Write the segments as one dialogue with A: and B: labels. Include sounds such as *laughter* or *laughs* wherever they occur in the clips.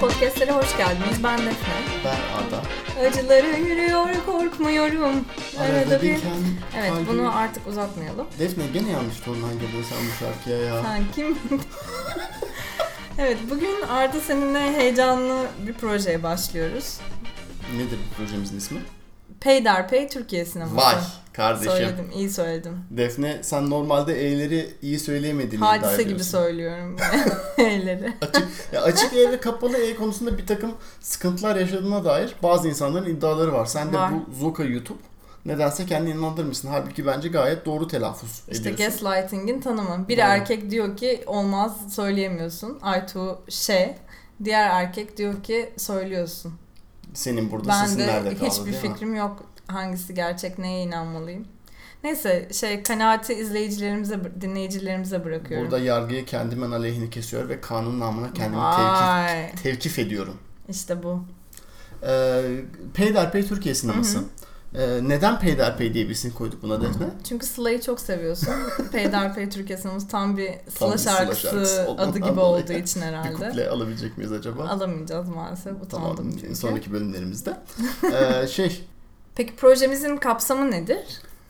A: Podcast'lere hoş geldiniz. Ben Defne.
B: Ben Arda.
A: Acıları yürüyor, korkmuyorum.
B: Arada bir kendi
A: Evet,
B: kalbimi-
A: bunu artık uzatmayalım.
B: Defne gene yanlış tondan girdin sen bu şarkıya ya.
A: Sen kim? *laughs* evet, bugün Arda seninle heyecanlı bir projeye başlıyoruz.
B: Nedir bu projemizin ismi?
A: Peyderpey Türkiye Sineması.
B: Vay kardeşim.
A: Söyledim, iyi söyledim.
B: Defne sen normalde E'leri iyi söyleyemediğini iddia
A: Hadise gibi
B: ediyorsun.
A: söylüyorum *laughs* E'leri.
B: Açık, ya açık E ve kapalı E konusunda bir takım sıkıntılar yaşadığına dair bazı insanların iddiaları var. Sen de
A: Var.
B: bu Zoka YouTube nedense kendini inandırmışsın. Halbuki bence gayet doğru telaffuz
A: İşte
B: ediyorsun.
A: gaslighting'in tanımı. Bir erkek diyor ki olmaz söyleyemiyorsun. Aytu şey. Diğer erkek diyor ki söylüyorsun.
B: Senin burada
A: Ben
B: sesin
A: de
B: nerede kaldı
A: hiçbir
B: değil mi?
A: fikrim yok hangisi gerçek neye inanmalıyım. Neyse şey kanaati izleyicilerimize dinleyicilerimize bırakıyorum.
B: Burada yargıyı kendimin aleyhini kesiyor ve kanun namına kendimi tevkif,
A: Vay.
B: tevkif ediyorum.
A: İşte bu.
B: Ee, Peyderpey Türkiye sineması. Ee, neden Peyderpey diye bir isim koyduk buna Defne?
A: Çünkü Sıla'yı çok seviyorsun. *laughs* Peyderpey Türkiye sineması tam bir
B: Tam
A: Sıla
B: bir Sıla
A: şarkısı
B: şarkısı
A: adı gibi olduğu için
B: Bir
A: herhalde.
B: kuple alabilecek miyiz acaba?
A: Alamayacağız maalesef. Utandım
B: tamam
A: çünkü.
B: sonraki bölümlerimizde. *laughs* Ee, şey
A: Peki projemizin kapsamı nedir?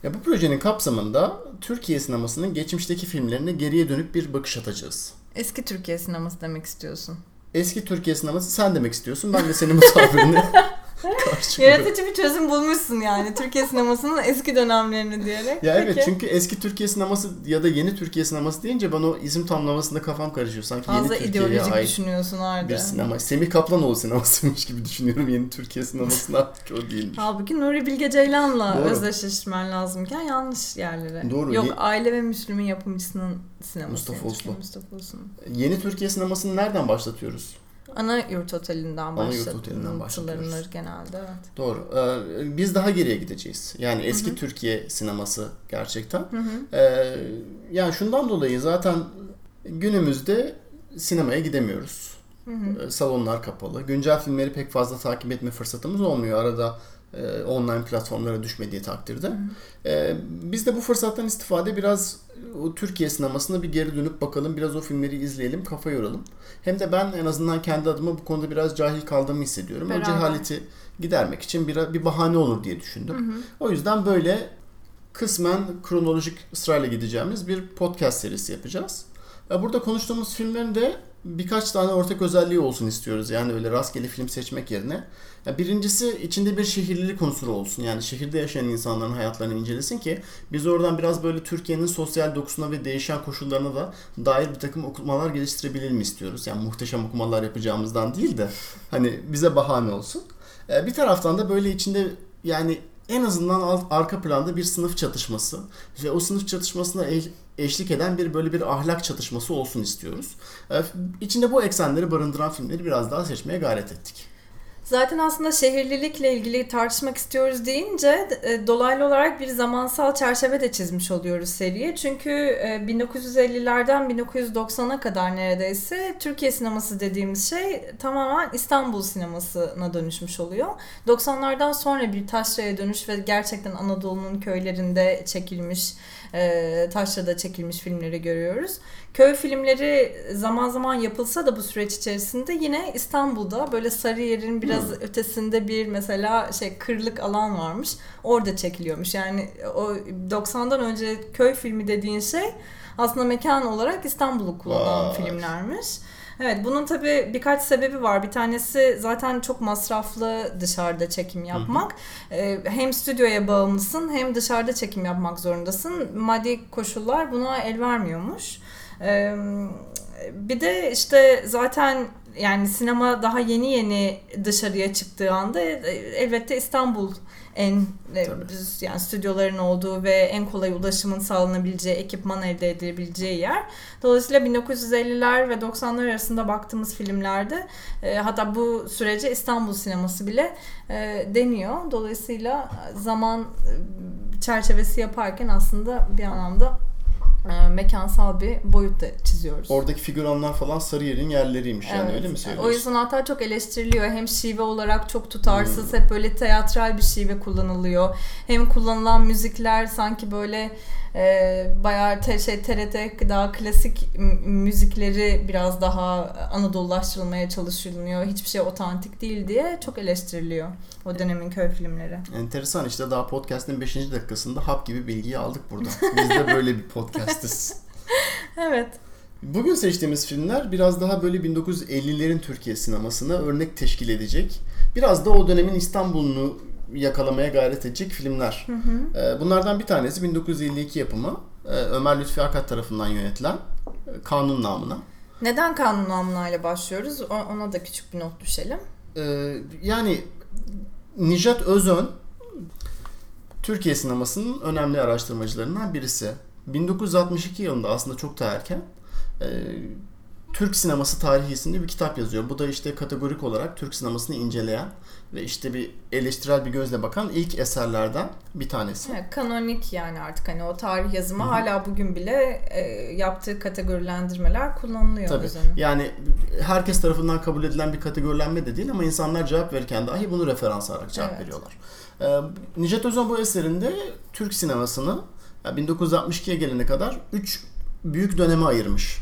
B: ya bu projenin kapsamında Türkiye sinemasının geçmişteki filmlerine geriye dönüp bir bakış atacağız.
A: Eski Türkiye sineması demek istiyorsun.
B: Eski Türkiye sineması sen demek istiyorsun. Ben de senin bu tabirine *laughs* *laughs*
A: Yaratıcı bir çözüm bulmuşsun yani Türkiye sinemasının eski dönemlerini diyerek.
B: Ya evet
A: Peki.
B: çünkü eski Türkiye sineması ya da yeni Türkiye sineması deyince bana o isim tamlamasında kafam karışıyor. Sanki
A: Fazla
B: yeni Türkiye'ye
A: ideolojik
B: ait
A: düşünüyorsun Arda.
B: bir sinema. Semih Kaplanoğlu sinemasıymış gibi düşünüyorum yeni Türkiye sinemasına. *laughs* Çok değilmiş.
A: Halbuki Nuri Bilge Ceylan'la
B: Doğru.
A: özdeşleştirmen lazımken yanlış yerlere.
B: Doğru,
A: Yok
B: ye-
A: Aile ve Müslüm'ün yapımcısının sineması.
B: Mustafa. Uslu.
A: Mustafa Uslu'nun.
B: Yeni Türkiye sinemasını nereden başlatıyoruz?
A: Ana yurt otelinden
B: Ana yurt otelinden başlatıyoruz.
A: genelde evet.
B: Doğru. Ee, biz daha geriye gideceğiz. Yani eski Türkiye sineması gerçekten.
A: Hı hı.
B: Ee, yani şundan dolayı zaten günümüzde sinemaya gidemiyoruz.
A: Hı hı.
B: Ee, Salonlar kapalı. Güncel filmleri pek fazla takip etme fırsatımız olmuyor. Arada e, online platformlara düşmediği takdirde. Ee, biz de bu fırsattan istifade biraz o Türkiye sinemasına bir geri dönüp bakalım. Biraz o filmleri izleyelim, kafa yoralım. Hem de ben en azından kendi adıma bu konuda biraz cahil kaldığımı hissediyorum. O
A: Beraber.
B: cehaleti gidermek için bir, bir bahane olur diye düşündüm. O yüzden böyle kısmen kronolojik sırayla gideceğimiz bir podcast serisi yapacağız. Ya Burada konuştuğumuz filmlerin de birkaç tane ortak özelliği olsun istiyoruz. Yani öyle rastgele film seçmek yerine. Ya birincisi içinde bir şehirlilik unsuru olsun. Yani şehirde yaşayan insanların hayatlarını incelesin ki biz oradan biraz böyle Türkiye'nin sosyal dokusuna ve değişen koşullarına da dair bir takım okumalar geliştirebilir istiyoruz. Yani muhteşem okumalar yapacağımızdan değil de hani bize bahane olsun. Ee, Bir taraftan da böyle içinde yani en azından alt, arka planda bir sınıf çatışması ve o sınıf çatışmasına eş- eşlik eden bir böyle bir ahlak çatışması olsun istiyoruz. Ee, İçinde bu eksenleri barındıran filmleri biraz daha seçmeye gayret ettik.
A: Zaten aslında şehirlilikle ilgili tartışmak istiyoruz deyince e, dolaylı olarak bir zamansal çerçeve de çizmiş oluyoruz seriye. Çünkü e, 1950'lerden 1990'a kadar neredeyse Türkiye sineması dediğimiz şey tamamen İstanbul sinemasına dönüşmüş oluyor. 90'lardan sonra bir taşraya dönüş ve gerçekten Anadolu'nun köylerinde çekilmiş, e, taşrada çekilmiş filmleri görüyoruz. Köy filmleri zaman zaman yapılsa da bu süreç içerisinde yine İstanbul'da böyle Sarıyer'in biraz ötesinde bir mesela şey kırlık alan varmış. Orada çekiliyormuş. Yani o 90'dan önce köy filmi dediğin şey aslında mekan olarak İstanbul'u kullanan
B: Vay.
A: filmlermiş. Evet bunun tabii birkaç sebebi var. Bir tanesi zaten çok masraflı dışarıda çekim yapmak. Ee, hem stüdyoya bağımlısın hem dışarıda çekim yapmak zorundasın. Maddi koşullar buna el vermiyormuş. Ee, bir de işte zaten yani sinema daha yeni yeni dışarıya çıktığı anda e, elbette İstanbul en e,
B: Tabii.
A: yani stüdyoların olduğu ve en kolay ulaşımın sağlanabileceği, ekipman elde edilebileceği yer. Dolayısıyla 1950'ler ve 90'lar arasında baktığımız filmlerde e, hatta bu sürece İstanbul sineması bile e, deniyor. Dolayısıyla zaman e, çerçevesi yaparken aslında bir anlamda e, mekansal bir boyut da çiziyoruz.
B: Oradaki figüranlar falan Sarıyer'in yerleriymiş yani
A: Evet.
B: öyle mi söylüyorsun?
A: O yüzden hatta çok eleştiriliyor. Hem şive olarak çok tutarsız, hep böyle teatral bir şive kullanılıyor. Hem kullanılan müzikler sanki böyle e, bayağı te, şey TRT daha klasik müzikleri biraz daha Anadolulaştırılmaya çalışılıyor. Hiçbir şey otantik değil diye çok eleştiriliyor o dönemin köy filmleri.
B: Enteresan işte daha podcast'in 5. dakikasında hap gibi bilgiyi aldık burada. Biz de böyle bir podcast'iz. *laughs*
A: Evet.
B: Bugün seçtiğimiz filmler biraz daha böyle 1950'lerin Türkiye sinemasına örnek teşkil edecek. Biraz da o dönemin İstanbul'unu yakalamaya gayret edecek filmler. Ee, Bunlardan bir tanesi 1952 yapımı e, Ömer Lütfi Akat tarafından yönetilen e, Kanun namına.
A: Neden kanun namına ile başlıyoruz? O- Ona da küçük bir not düşelim.
B: Ee, yani Nijat Özön Türkiye sinemasının önemli araştırmacılarından birisi. 1962 yılında aslında çok da erken e, Türk sineması tarihi isimli bir kitap yazıyor. Bu da işte kategorik olarak Türk sinemasını inceleyen ve işte bir eleştirel bir gözle bakan ilk eserlerden bir tanesi.
A: Evet, kanonik yani artık hani o tarih yazımı hala bugün bile e, yaptığı kategorilendirmeler kullanılıyor
B: Tabii.
A: Özün'ün.
B: Yani herkes tarafından kabul edilen bir kategorilenme de değil ama insanlar cevap verirken dahi bunu referans alarak cevap
A: Evet.
B: veriyorlar. Ee, Necdet Özon bu eserinde Türk sinemasını yani 1962'ye gelene kadar 3 büyük döneme ayırmış.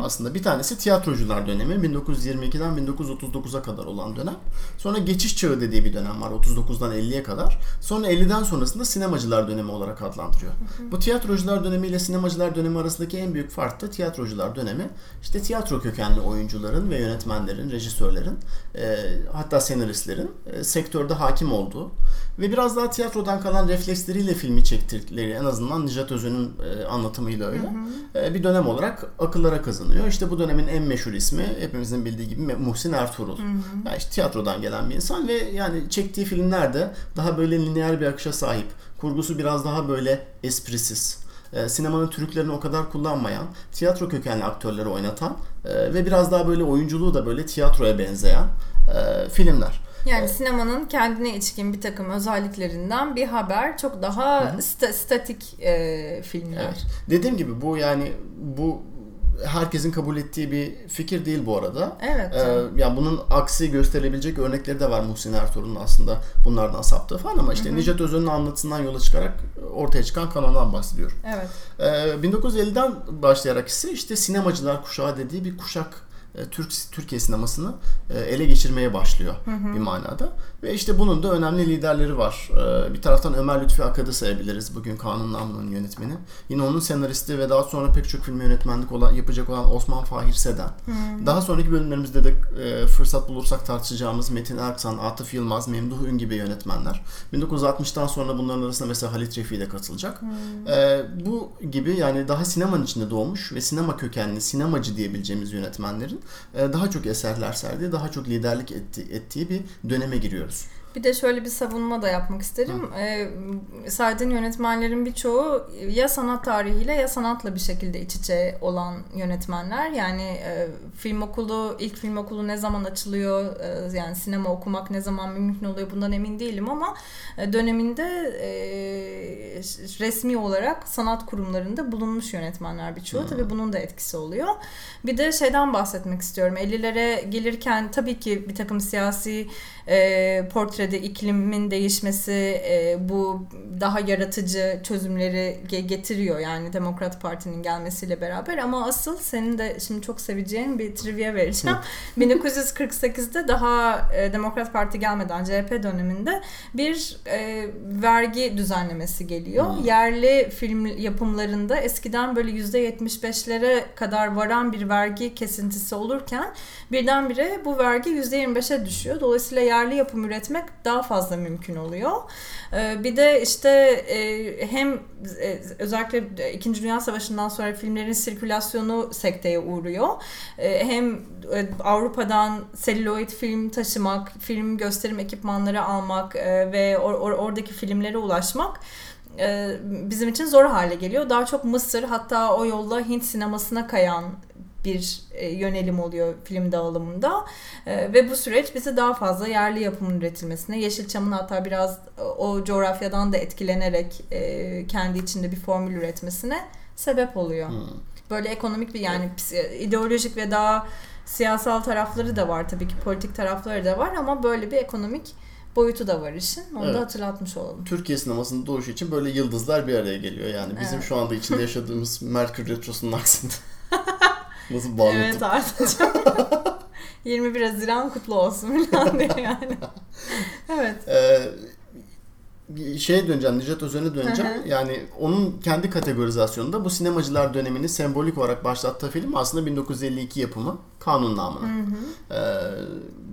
B: Aslında bir tanesi tiyatrocular dönemi 1922'den 1939'a kadar olan dönem. Sonra geçiş çağı dediği bir dönem var 39'dan 50'ye kadar. Sonra 50'den sonrasında sinemacılar dönemi olarak adlandırıyor. Bu tiyatrocular dönemi ile sinemacılar dönemi arasındaki en büyük fark da tiyatrocular dönemi. İşte tiyatro kökenli oyuncuların ve yönetmenlerin, rejisörlerin, e, hatta senaristlerin e, sektörde hakim olduğu ve biraz daha tiyatrodan kalan refleksleriyle filmi çektirdikleri en azından Nijat Özön'ün e, anlatımıyla öyle e, bir dönem olarak akıllara kazanıyor. İşte bu dönemin en meşhur ismi hepimizin bildiği gibi Muhsin Ertuğrul. Yani işte tiyatrodan gelen bir insan ve yani çektiği filmler de daha böyle lineer bir akışa sahip. Kurgusu biraz daha böyle esprisiz. E, sinemanın trüklerini o kadar kullanmayan, tiyatro kökenli aktörleri oynatan e, ve biraz daha böyle oyunculuğu da böyle tiyatroya benzeyen e, filmler.
A: Yani sinemanın kendine içkin bir takım özelliklerinden bir haber çok daha sta- statik e, filmler.
B: Evet. Dediğim gibi bu yani bu herkesin kabul ettiği bir fikir değil bu arada.
A: Evet.
B: Ee, yani bunun aksi gösterilebilecek örnekleri de var Muhsin Ertuğrul'un aslında bunlardan saptığı falan ama işte Necat Özön'ün anlatısından yola çıkarak ortaya çıkan kanondan bahsediyorum.
A: Evet.
B: Ee, 1950'den başlayarak ise işte sinemacılar kuşağı dediği bir kuşak Türk Türkiye sinemasını e, ele geçirmeye başlıyor bir manada. Ve işte bunun da önemli liderleri var. Ee, Bir taraftan Ömer Lütfi Akad'ı sayabiliriz. Bugün Kanun Namlu'nun yönetmeni. Yine onun senaristi ve daha sonra pek çok film yönetmenlik olan, yapacak olan Osman Fahir Seden. Daha sonraki bölümlerimizde de e, fırsat bulursak tartışacağımız Metin Erksan, Atıf Yılmaz, Memduh Ün gibi yönetmenler. 1960'tan sonra bunların arasında mesela Halit Refi de katılacak. Ee, bu gibi yani daha sinemanın içinde doğmuş ve sinema kökenli, sinemacı diyebileceğimiz yönetmenlerin e, daha çok eserler serdiği, daha çok liderlik etti, ettiği bir döneme giriyoruz.
A: Bir de şöyle bir savunma da yapmak isterim. Ee, saydığın yönetmenlerin birçoğu ya sanat tarihiyle ya sanatla bir şekilde iç içe olan yönetmenler. Yani e, film okulu, ilk film okulu ne zaman açılıyor, e, yani sinema okumak ne zaman mümkün oluyor bundan emin değilim ama e, döneminde e, resmi olarak sanat kurumlarında bulunmuş yönetmenler birçoğu. Tabii bunun da etkisi oluyor. Bir de şeyden bahsetmek istiyorum. 50'lere gelirken tabii ki bir takım siyasi e, portrede iklimin değişmesi e, bu daha yaratıcı çözümleri ge- getiriyor yani Demokrat Parti'nin gelmesiyle beraber ama asıl senin de şimdi çok seveceğin bir trivia vereceğim. 1948'de *laughs* daha e, Demokrat Parti gelmeden CHP döneminde bir e, vergi düzenlemesi geliyor. Yerli film yapımlarında eskiden böyle %75'lere kadar varan bir vergi kesintisi olurken birdenbire bu vergi %25'e düşüyor. Dolayısıyla yerli yapım üretmek daha fazla mümkün oluyor. Ee, bir de işte e, hem e, özellikle İkinci Dünya Savaşı'ndan sonra filmlerin sirkülasyonu sekteye uğruyor. E, hem e, Avrupa'dan selüloid film taşımak, film gösterim ekipmanları almak e, ve or- or- oradaki filmlere ulaşmak e, bizim için zor hale geliyor. Daha çok Mısır hatta o yolla Hint sinemasına kayan bir e, yönelim oluyor film dağılımında E, ve bu süreç bizi daha fazla yerli yapımın üretilmesine, Yeşilçam'ın hatta biraz e, o coğrafyadan da etkilenerek kendi içinde bir formül üretmesine sebep oluyor.
B: Hmm.
A: Böyle ekonomik bir yani ideolojik ve daha siyasal tarafları da var tabii ki politik tarafları da var ama böyle bir ekonomik boyutu da var işin. Onu
B: Evet.
A: da hatırlatmış olalım.
B: Türkiye sinemasının doğuşu için böyle yıldızlar bir araya geliyor. Yani bizim
A: Evet.
B: şu anda içinde yaşadığımız Merkür Retrosu'nun aksinde. *laughs* Nasıl bağladım?
A: Evet Artacığım. *laughs* 21 Haziran kutlu olsun falan diye yani. *laughs* Evet.
B: Ee, şeye döneceğim, Necdet Özen'e döneceğim.
A: Hı hı.
B: yani onun kendi kategorizasyonunda bu sinemacılar dönemini sembolik olarak başlattığı film aslında 1952 yapımı Kanun Namına. Ee,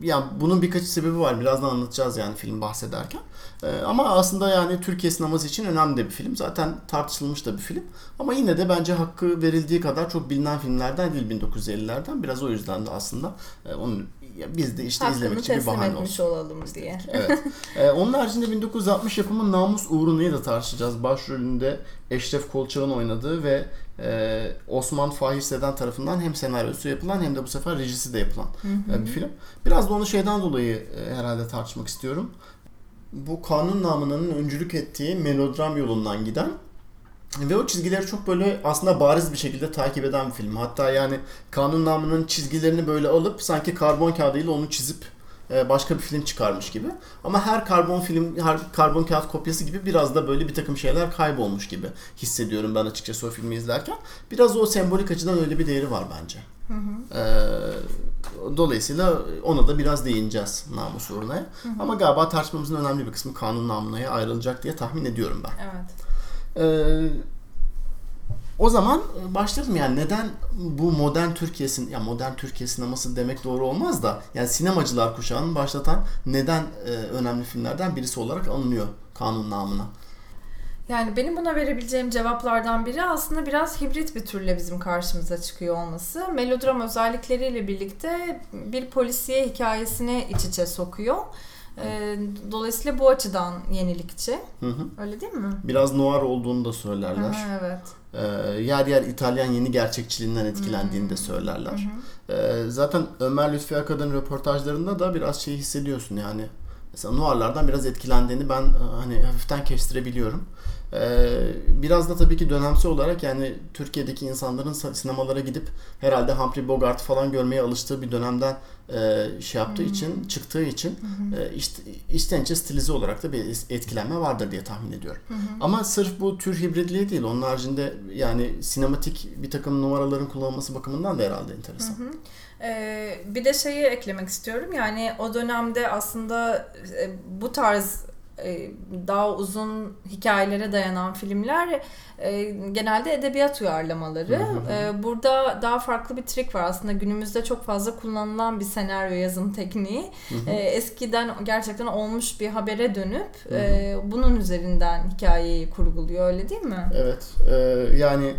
B: yani bunun birkaç sebebi var. Birazdan anlatacağız yani film bahsederken. Ee, ama aslında yani Türkiye sineması için önemli de bir film. Zaten tartışılmış da bir film. Ama yine de bence hakkı verildiği kadar çok bilinen filmlerden değil 1950'lerden. Biraz o yüzden de aslında e, onu ya biz de işte izlemek
A: Hakkını
B: için bir bahane
A: etmiş
B: olsun.
A: olalım diye.
B: Evet. *laughs* Ee, onun haricinde 1960 yapımı Namus Uğrunu'yu da tartışacağız. Başrolünde Eşref Kolçak'ın oynadığı ve e, Osman Fahir Sedan tarafından hem senaryosu yapılan hem de bu sefer rejisi de yapılan e, bir film. Biraz da onu şeyden dolayı e, herhalde tartışmak istiyorum. Bu kanun namının öncülük ettiği melodram yolundan giden ve o çizgileri çok böyle aslında bariz bir şekilde takip eden bir film. Hatta yani kanun namının çizgilerini böyle alıp sanki karbon kağıdıyla onu çizip e, başka bir film çıkarmış gibi. Ama her karbon film, her karbon kağıt kopyası gibi biraz da böyle bir takım şeyler kaybolmuş gibi hissediyorum ben açıkçası o filmi izlerken. Biraz o sembolik açıdan öyle bir değeri var bence. Ee, dolayısıyla ona da biraz değineceğiz namus uğruna. Ama galiba tartışmamızın önemli bir kısmı kanun namına ayrılacak diye tahmin ediyorum ben.
A: Evet.
B: Ee, o zaman başlayalım yani neden bu modern Türkiye ya modern Türkiye sineması demek doğru olmaz da yani sinemacılar kuşağını başlatan neden e, önemli filmlerden birisi olarak alınıyor kanun namına.
A: Yani benim buna verebileceğim cevaplardan biri aslında biraz hibrit bir türle bizim karşımıza çıkıyor olması. Melodram özellikleriyle birlikte bir polisiye hikayesini iç içe sokuyor. Ee, Dolayısıyla bu açıdan yenilikçi.
B: Hı hı.
A: Öyle değil mi?
B: Biraz noir olduğunu da söylerler.
A: Aha, evet.
B: Ee, yer yer İtalyan yeni gerçekçiliğinden etkilendiğini de söylerler. Ee, zaten Ömer Lütfi Akad'ın röportajlarında da biraz şey hissediyorsun yani. Mesela noirlardan biraz etkilendiğini ben e, hani hafiften kestirebiliyorum. Ee, biraz da tabii ki dönemsel olarak yani Türkiye'deki insanların sa- sinemalara gidip herhalde Humphrey Bogart falan görmeye alıştığı bir dönemden e, şey yaptığı için, çıktığı için e, işte, içten içe stilize olarak da bir etkilenme vardır diye tahmin ediyorum. Ama sırf bu tür hibritliği değil, onun haricinde yani sinematik bir takım numaraların kullanılması bakımından da herhalde enteresan.
A: Ee, bir de şeyi eklemek istiyorum. Yani o dönemde aslında e, bu tarz daha uzun hikayelere dayanan filmler e, genelde edebiyat uyarlamaları. E, burada daha farklı bir trik var. Aslında günümüzde çok fazla kullanılan bir senaryo yazım tekniği. E, eskiden gerçekten olmuş bir habere dönüp e, bunun üzerinden hikayeyi kurguluyor. Öyle değil mi?
B: Evet. e, yani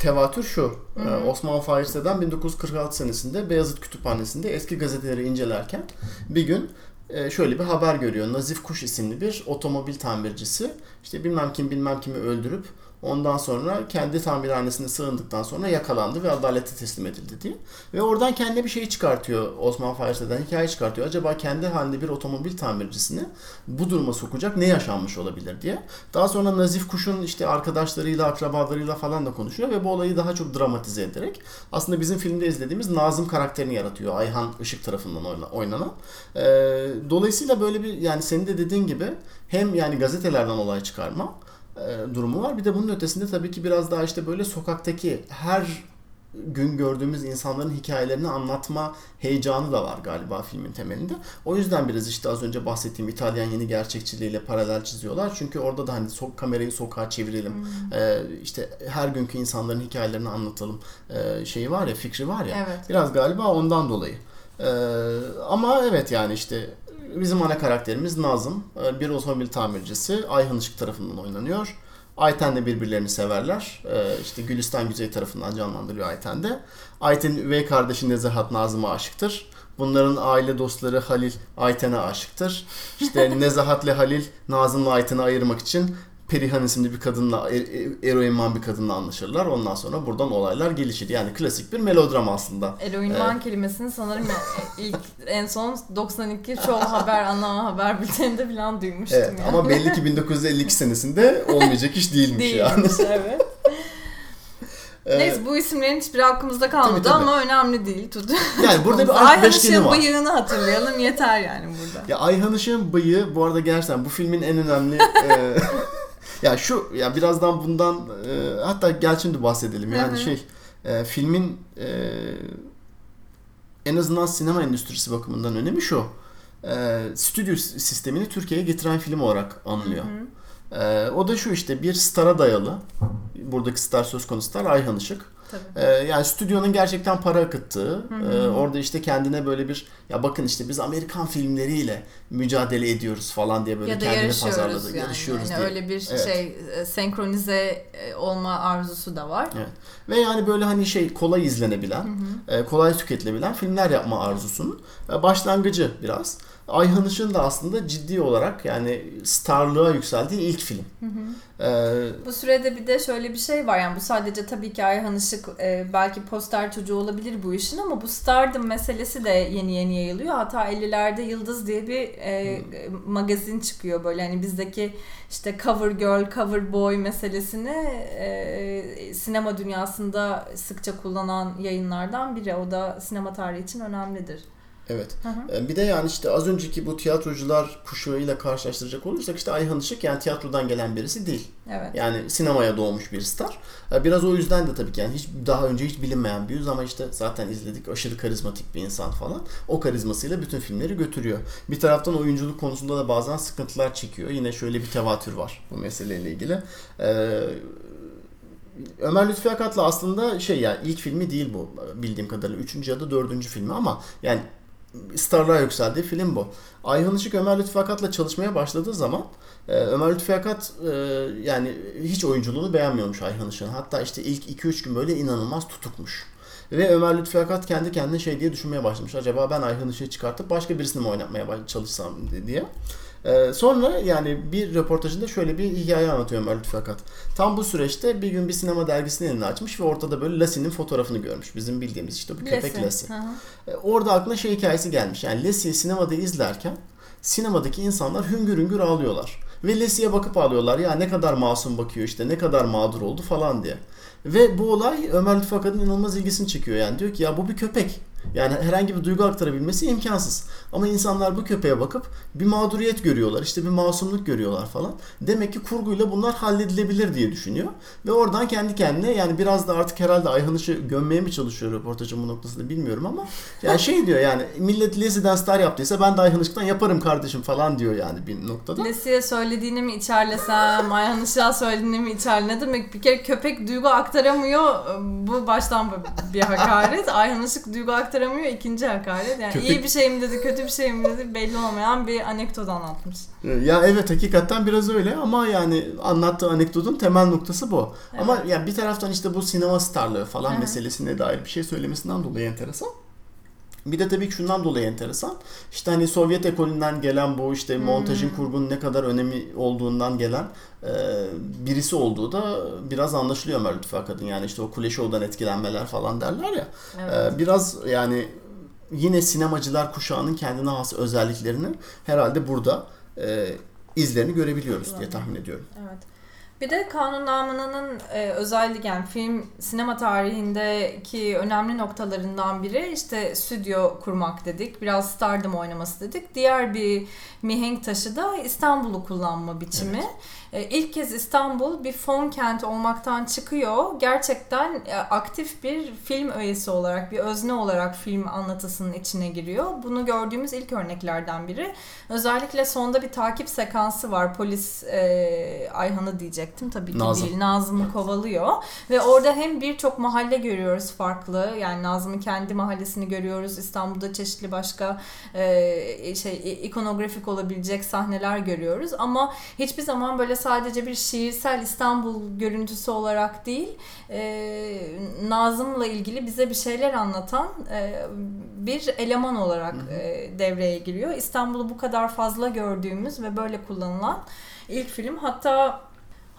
B: tevatür şu. E, Osman Fahir Sedan 1946 senesinde Beyazıt Kütüphanesi'nde eski gazeteleri incelerken bir gün e, şöyle bir haber görüyor. Nazif Kuş isimli bir otomobil tamircisi işte bilmem kim bilmem kimi öldürüp ondan sonra kendi tamirhanesine sığındıktan sonra yakalandı ve adalete teslim edildi diye. Ve oradan kendine bir şey çıkartıyor Osman Fahir Sedan hikaye çıkartıyor. Acaba kendi halinde bir otomobil tamircisini bu duruma sokacak ne yaşanmış olabilir diye. Daha sonra Nazif Kuş'un işte arkadaşlarıyla, akrabalarıyla falan da konuşuyor ve bu olayı daha çok dramatize ederek aslında bizim filmde izlediğimiz Nazım karakterini yaratıyor. Ayhan Işık tarafından oyna- oynanan. Ee, dolayısıyla böyle bir yani senin de dediğin gibi hem yani gazetelerden olay çıkarma e, durumu var. Bir de bunun ötesinde tabii ki biraz daha işte böyle sokaktaki her gün gördüğümüz insanların hikayelerini anlatma heyecanı da var galiba filmin temelinde. O yüzden biraz işte az önce bahsettiğim İtalyan yeni gerçekçiliğiyle paralel çiziyorlar. Çünkü orada da hani so- kamerayı sokağa çevirelim. Ee, işte her günkü insanların hikayelerini anlatalım. Ee, şeyi var ya, fikri var ya.
A: Evet.
B: Biraz galiba ondan dolayı. Ee, ama evet yani işte bizim ana karakterimiz Nazım. Ee, Bir otomobil tamircisi. Ayhan Işık tarafından oynanıyor. Ayten'le birbirlerini severler. Ee, işte Gülistan Güzey tarafından canlandırıyor Ayten de. Ayten'in üvey kardeşi Nezahat Nazım'a aşıktır. Bunların aile dostları Halil Ayten'e aşıktır. İşte *laughs* Nezahat'le Halil Nazım'la Ayten'i ayırmak için Perihan isimli bir kadınla, er, eroinman bir kadınla anlaşırlar. Ondan sonra buradan olaylar gelişir. Yani klasik bir melodram aslında.
A: Eroinman kelimesini sanırım *laughs* ilk en son 92 Show Haber ana haber bülteninde falan duymuştum.
B: Evet,
A: yani.
B: ama belli ki 1952 senesinde *laughs* olmayacak iş değilmiş, yani.
A: Değilmiş evet.
B: Ee,
A: Neyse bu isimlerin hiçbiri aklımızda kalmadı
B: Tabii, tabii.
A: ama önemli değil. Tut.
B: Yani burada bir *laughs*
A: Ayhan Işık'ın bıyığını hatırlayalım yeter yani burada.
B: Ya Ayhan Işık'ın bıyığı bu arada gerçekten bu filmin en önemli e, ya şu ya birazdan bundan e, hatta gel şimdi bahsedelim. Yani
A: Hı hı.
B: şey e, filmin e, en azından sinema endüstrisi bakımından önemi şu. E, stüdyo sistemini Türkiye'ye getiren film olarak anılıyor. E, o da şu işte bir stara dayalı. Buradaki star söz konusu star Ayhan Işık.
A: Tabii.
B: Ee, yani stüdyonun gerçekten para akıttığı, e, orada işte kendine böyle bir ya bakın işte biz Amerikan filmleriyle mücadele ediyoruz falan diye böyle
A: ya da
B: kendini pazarladı.
A: yani.
B: Yarışıyoruz
A: Yani
B: diye.
A: öyle bir
B: Evet.
A: şey e, senkronize e, olma arzusu da var.
B: Evet. Ve yani böyle hani şey kolay izlenebilen, e, kolay tüketilebilen filmler yapma arzusunun e, başlangıcı biraz. Ayhan Işık'ın da aslında ciddi olarak yani starlığa yükseldiği ilk film. E,
A: Bu sürede bir de şöyle bir şey var yani bu sadece tabii ki Ayhan Işık e, belki poster çocuğu olabilir bu işin ama bu stardom meselesi de yeni yeni yayılıyor. Hatta 50'lerde Yıldız diye bir e, magazin çıkıyor böyle hani bizdeki işte cover girl, cover boy meselesini e, sinema dünyasında sıkça kullanan yayınlardan biri. O da sinema tarihi için önemlidir.
B: Evet.
A: Hı hı.
B: E, Bir de yani işte az önceki bu tiyatrocular kuşağıyla karşılaştıracak olursak işte Ayhan Işık yani tiyatrodan gelen birisi değil.
A: Evet.
B: Yani sinemaya doğmuş bir star. E, Biraz o yüzden de tabii ki yani hiç daha önce hiç bilinmeyen bir yüz ama işte zaten izledik aşırı karizmatik bir insan falan. O karizmasıyla bütün filmleri götürüyor. Bir taraftan oyunculuk konusunda da bazen sıkıntılar çekiyor. Yine şöyle bir tevatür var bu meseleyle ilgili. Ee, Ömer Lütfi Akat'la aslında şey yani ilk filmi değil bu bildiğim kadarıyla. Üçüncü ya da dördüncü filmi ama yani starlığa yükseldiği film bu. Ayhan Işık Ömer Lütfi Akat'la çalışmaya başladığı zaman e, Ömer Lütfi Akat e, yani hiç oyunculuğunu beğenmiyormuş Ayhan Işık'ın. Hatta işte ilk 2-3 gün böyle inanılmaz tutukmuş. Ve Ömer Lütfi Akat kendi kendine şey diye düşünmeye başlamış. Acaba ben Ayhan Işık'ı çıkartıp başka birisini mi oynatmaya çalışsam diye. Ee, sonra yani bir röportajında şöyle bir hikaye anlatıyor Ömer Lütfi Akat. Tam bu süreçte bir gün bir sinema dergisini eline açmış ve ortada böyle Lassie'nin fotoğrafını görmüş. Bizim bildiğimiz işte bu köpek
A: Lassie.
B: Lassie.
A: Hı hı.
B: E, Orada aklına şey hikayesi gelmiş. Yani Lassie'yi sinemada izlerken sinemadaki insanlar hüngür hüngür ağlıyorlar. Ve Lassie'ye bakıp ağlıyorlar. Ya ne kadar masum bakıyor işte ne kadar mağdur oldu falan diye. Ve bu olay Ömer Lütfü Akat'ın inanılmaz ilgisini çekiyor. Yani diyor ki ya bu bir köpek. Yani herhangi bir duygu aktarabilmesi imkansız. Ama insanlar bu köpeğe bakıp bir mağduriyet görüyorlar. işte bir masumluk görüyorlar falan. Demek ki kurguyla bunlar halledilebilir diye düşünüyor. Ve oradan kendi kendine yani biraz da artık herhalde Ayhan Işık'ı gömmeye mi çalışıyor röportajın bu noktasında bilmiyorum ama yani şey diyor yani millet Lezi'den star yaptıysa ben de Ayhan Işık'tan yaparım kardeşim falan diyor yani bir noktada.
A: Lesi'ye söylediğini mi içerlesem, Ayhan Işık'a söylediğini mi içer? Ne demek? Bir kere köpek duygu aktaramıyor. Bu baştan bir hakaret. Ayhan Işık duygu aktaramıyor. İkinci hakaret. Yani
B: Köpek-
A: iyi bir şey mi dedi, kötü bir şey mi dedi belli olmayan bir anekdot anlatmış.
B: Ya evet hakikaten biraz öyle ama yani anlattığı anekdotun temel noktası bu. Ama ya bir taraftan işte bu sinema starlığı falan
A: Evet.
B: meselesine dair bir şey söylemesinden dolayı enteresan. Bir de tabii ki şundan dolayı enteresan. İşte hani Sovyet ekolünden gelen bu işte montajın kurgunun ne kadar önemi olduğundan gelen e, birisi olduğu da biraz anlaşılıyor Ömer Lütfü Akat'ın. Yani işte o Kule Show'dan etkilenmeler falan derler ya.
A: Evet.
B: E, biraz yani yine sinemacılar kuşağının kendine has özelliklerini herhalde burada e, izlerini görebiliyoruz diye tahmin ediyorum.
A: Evet. Bir de kanunnamene'nin e, özellik yani film sinema tarihindeki önemli noktalarından biri işte stüdyo kurmak dedik. Biraz stardom oynaması dedik. Diğer bir mihenk taşı da İstanbul'u kullanma biçimi. E, ilk kez İstanbul bir fon kent olmaktan çıkıyor. Gerçekten e, aktif bir film öğesi olarak, bir özne olarak film anlatısının içine giriyor. Bunu gördüğümüz ilk örneklerden biri. Özellikle sonda bir takip sekansı var. Polis e, Ayhan'ı diyecektim. Tabii ki
B: Nazım.
A: değil. Nazım'ı kovalıyor. Ve orada hem birçok mahalle görüyoruz farklı. Yani Nazım'ın kendi mahallesini görüyoruz. İstanbul'da çeşitli başka e, şey ikonografik olabilecek sahneler görüyoruz. Ama hiçbir zaman böyle sadece bir şiirsel İstanbul görüntüsü olarak değil, e, Nazım'la ilgili bize bir şeyler anlatan e, bir eleman olarak e, devreye giriyor. İstanbul'u bu kadar fazla gördüğümüz ve böyle kullanılan ilk film. Hatta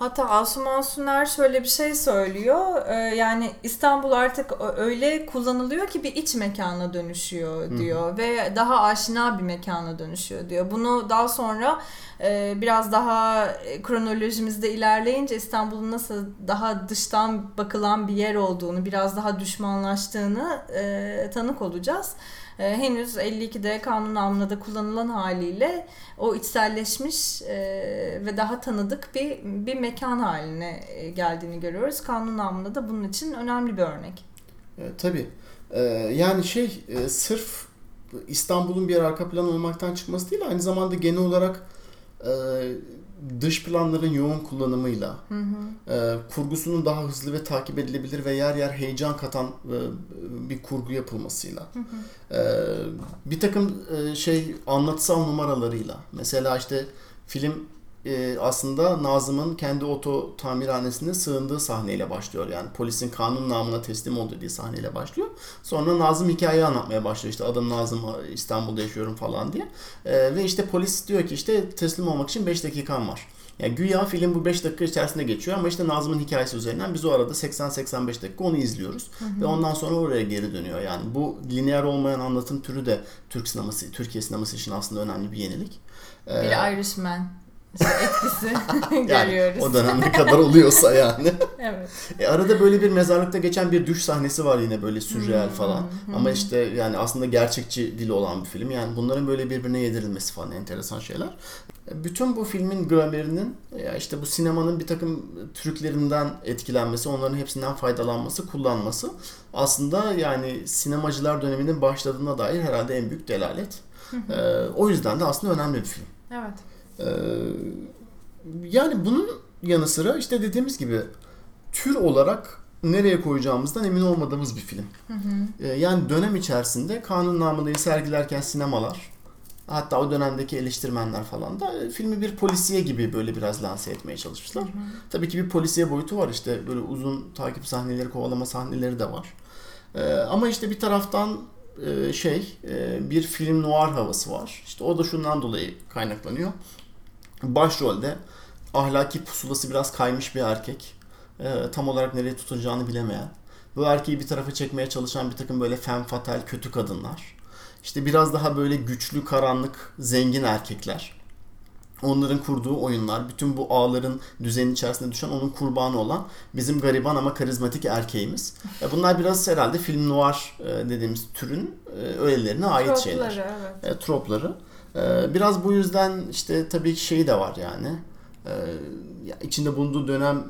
A: Hatta Asuman Suner şöyle bir şey söylüyor. Ee, yani İstanbul artık öyle kullanılıyor ki bir iç mekana dönüşüyor diyor. Hı. Ve daha aşina bir mekana dönüşüyor diyor. Bunu daha sonra e, biraz daha kronolojimizde ilerleyince İstanbul'un nasıl daha dıştan bakılan bir yer olduğunu, biraz daha düşmanlaştığını e, tanık olacağız. E, henüz 52'de kanun namına kullanılan haliyle o içselleşmiş e, ve daha tanıdık bir bir mekan haline e, geldiğini görüyoruz. Kanun namına da bunun için önemli bir örnek.
B: E, tabii. E, yani şey e, sırf İstanbul'un bir arka plan olmaktan çıkması değil aynı zamanda genel olarak e, dış planların yoğun kullanımıyla hı hı. E, kurgusunun daha hızlı ve takip edilebilir ve yer yer heyecan katan e, bir kurgu yapılmasıyla hı hı. E, bir takım e, şey anlatısal numaralarıyla mesela işte film e, aslında Nazım'ın kendi oto tamirhanesine sığındığı sahneyle başlıyor. Yani polisin kanun namına teslim olduğu diye sahneyle başlıyor. Sonra Nazım hikayeyi anlatmaya başlıyor. İşte adım Nazım İstanbul'da yaşıyorum falan diye. E, ve işte polis diyor ki işte teslim olmak için 5 dakikan var. Yani güya film bu 5 dakika içerisinde geçiyor ama işte Nazım'ın hikayesi üzerinden biz o arada 80-85 dakika onu izliyoruz. Hı hı. Ve ondan sonra oraya geri dönüyor. Yani bu lineer olmayan anlatım türü de Türk sineması, Türkiye sineması için aslında önemli bir yenilik.
A: Bir ee, Irishman etkisi *laughs* *laughs* görüyoruz.
B: O dönem ne kadar oluyorsa yani. *laughs*
A: evet.
B: E arada böyle bir mezarlıkta geçen bir düş sahnesi var yine böyle sürreal hmm, falan. Hmm. Ama işte yani aslında gerçekçi dili olan bir film. Yani bunların böyle birbirine yedirilmesi falan enteresan şeyler. E, bütün bu filmin gramerinin ya işte bu sinemanın bir takım trüklerinden etkilenmesi, onların hepsinden faydalanması, kullanması aslında yani sinemacılar döneminin başladığına dair herhalde en büyük delalet. ee, o yüzden de aslında önemli bir film.
A: Evet.
B: Ee, yani bunun yanı sıra işte dediğimiz gibi tür olarak nereye koyacağımızdan emin olmadığımız bir film. Hı hı. Ee, yani dönem içerisinde kanun namındayı sergilerken sinemalar hatta o dönemdeki eleştirmenler falan da e, filmi bir polisiye gibi böyle biraz lanse etmeye çalışmışlar. Hı hı. Tabii ki bir polisiye boyutu var işte böyle uzun takip sahneleri, kovalama sahneleri de var. Ee, ama işte bir taraftan e, şey e, bir film noir havası var. İşte o da şundan dolayı kaynaklanıyor. Başrolde ahlaki pusulası biraz kaymış bir erkek. E, tam olarak nereye tutunacağını bilemeyen. Bu erkeği bir tarafa çekmeye çalışan bir takım böyle fem fatal kötü kadınlar. İşte biraz daha böyle güçlü, karanlık, zengin erkekler. Onların kurduğu oyunlar, bütün bu ağların düzenin içerisinde düşen onun kurbanı olan bizim gariban ama karizmatik erkeğimiz. Bunlar biraz herhalde film noir e, dediğimiz türün e, öğelerine ait tropları, şeyler. Evet. Tropları. Ee, biraz bu yüzden işte tabii ki şeyi de var yani. Ee, içinde bulunduğu dönem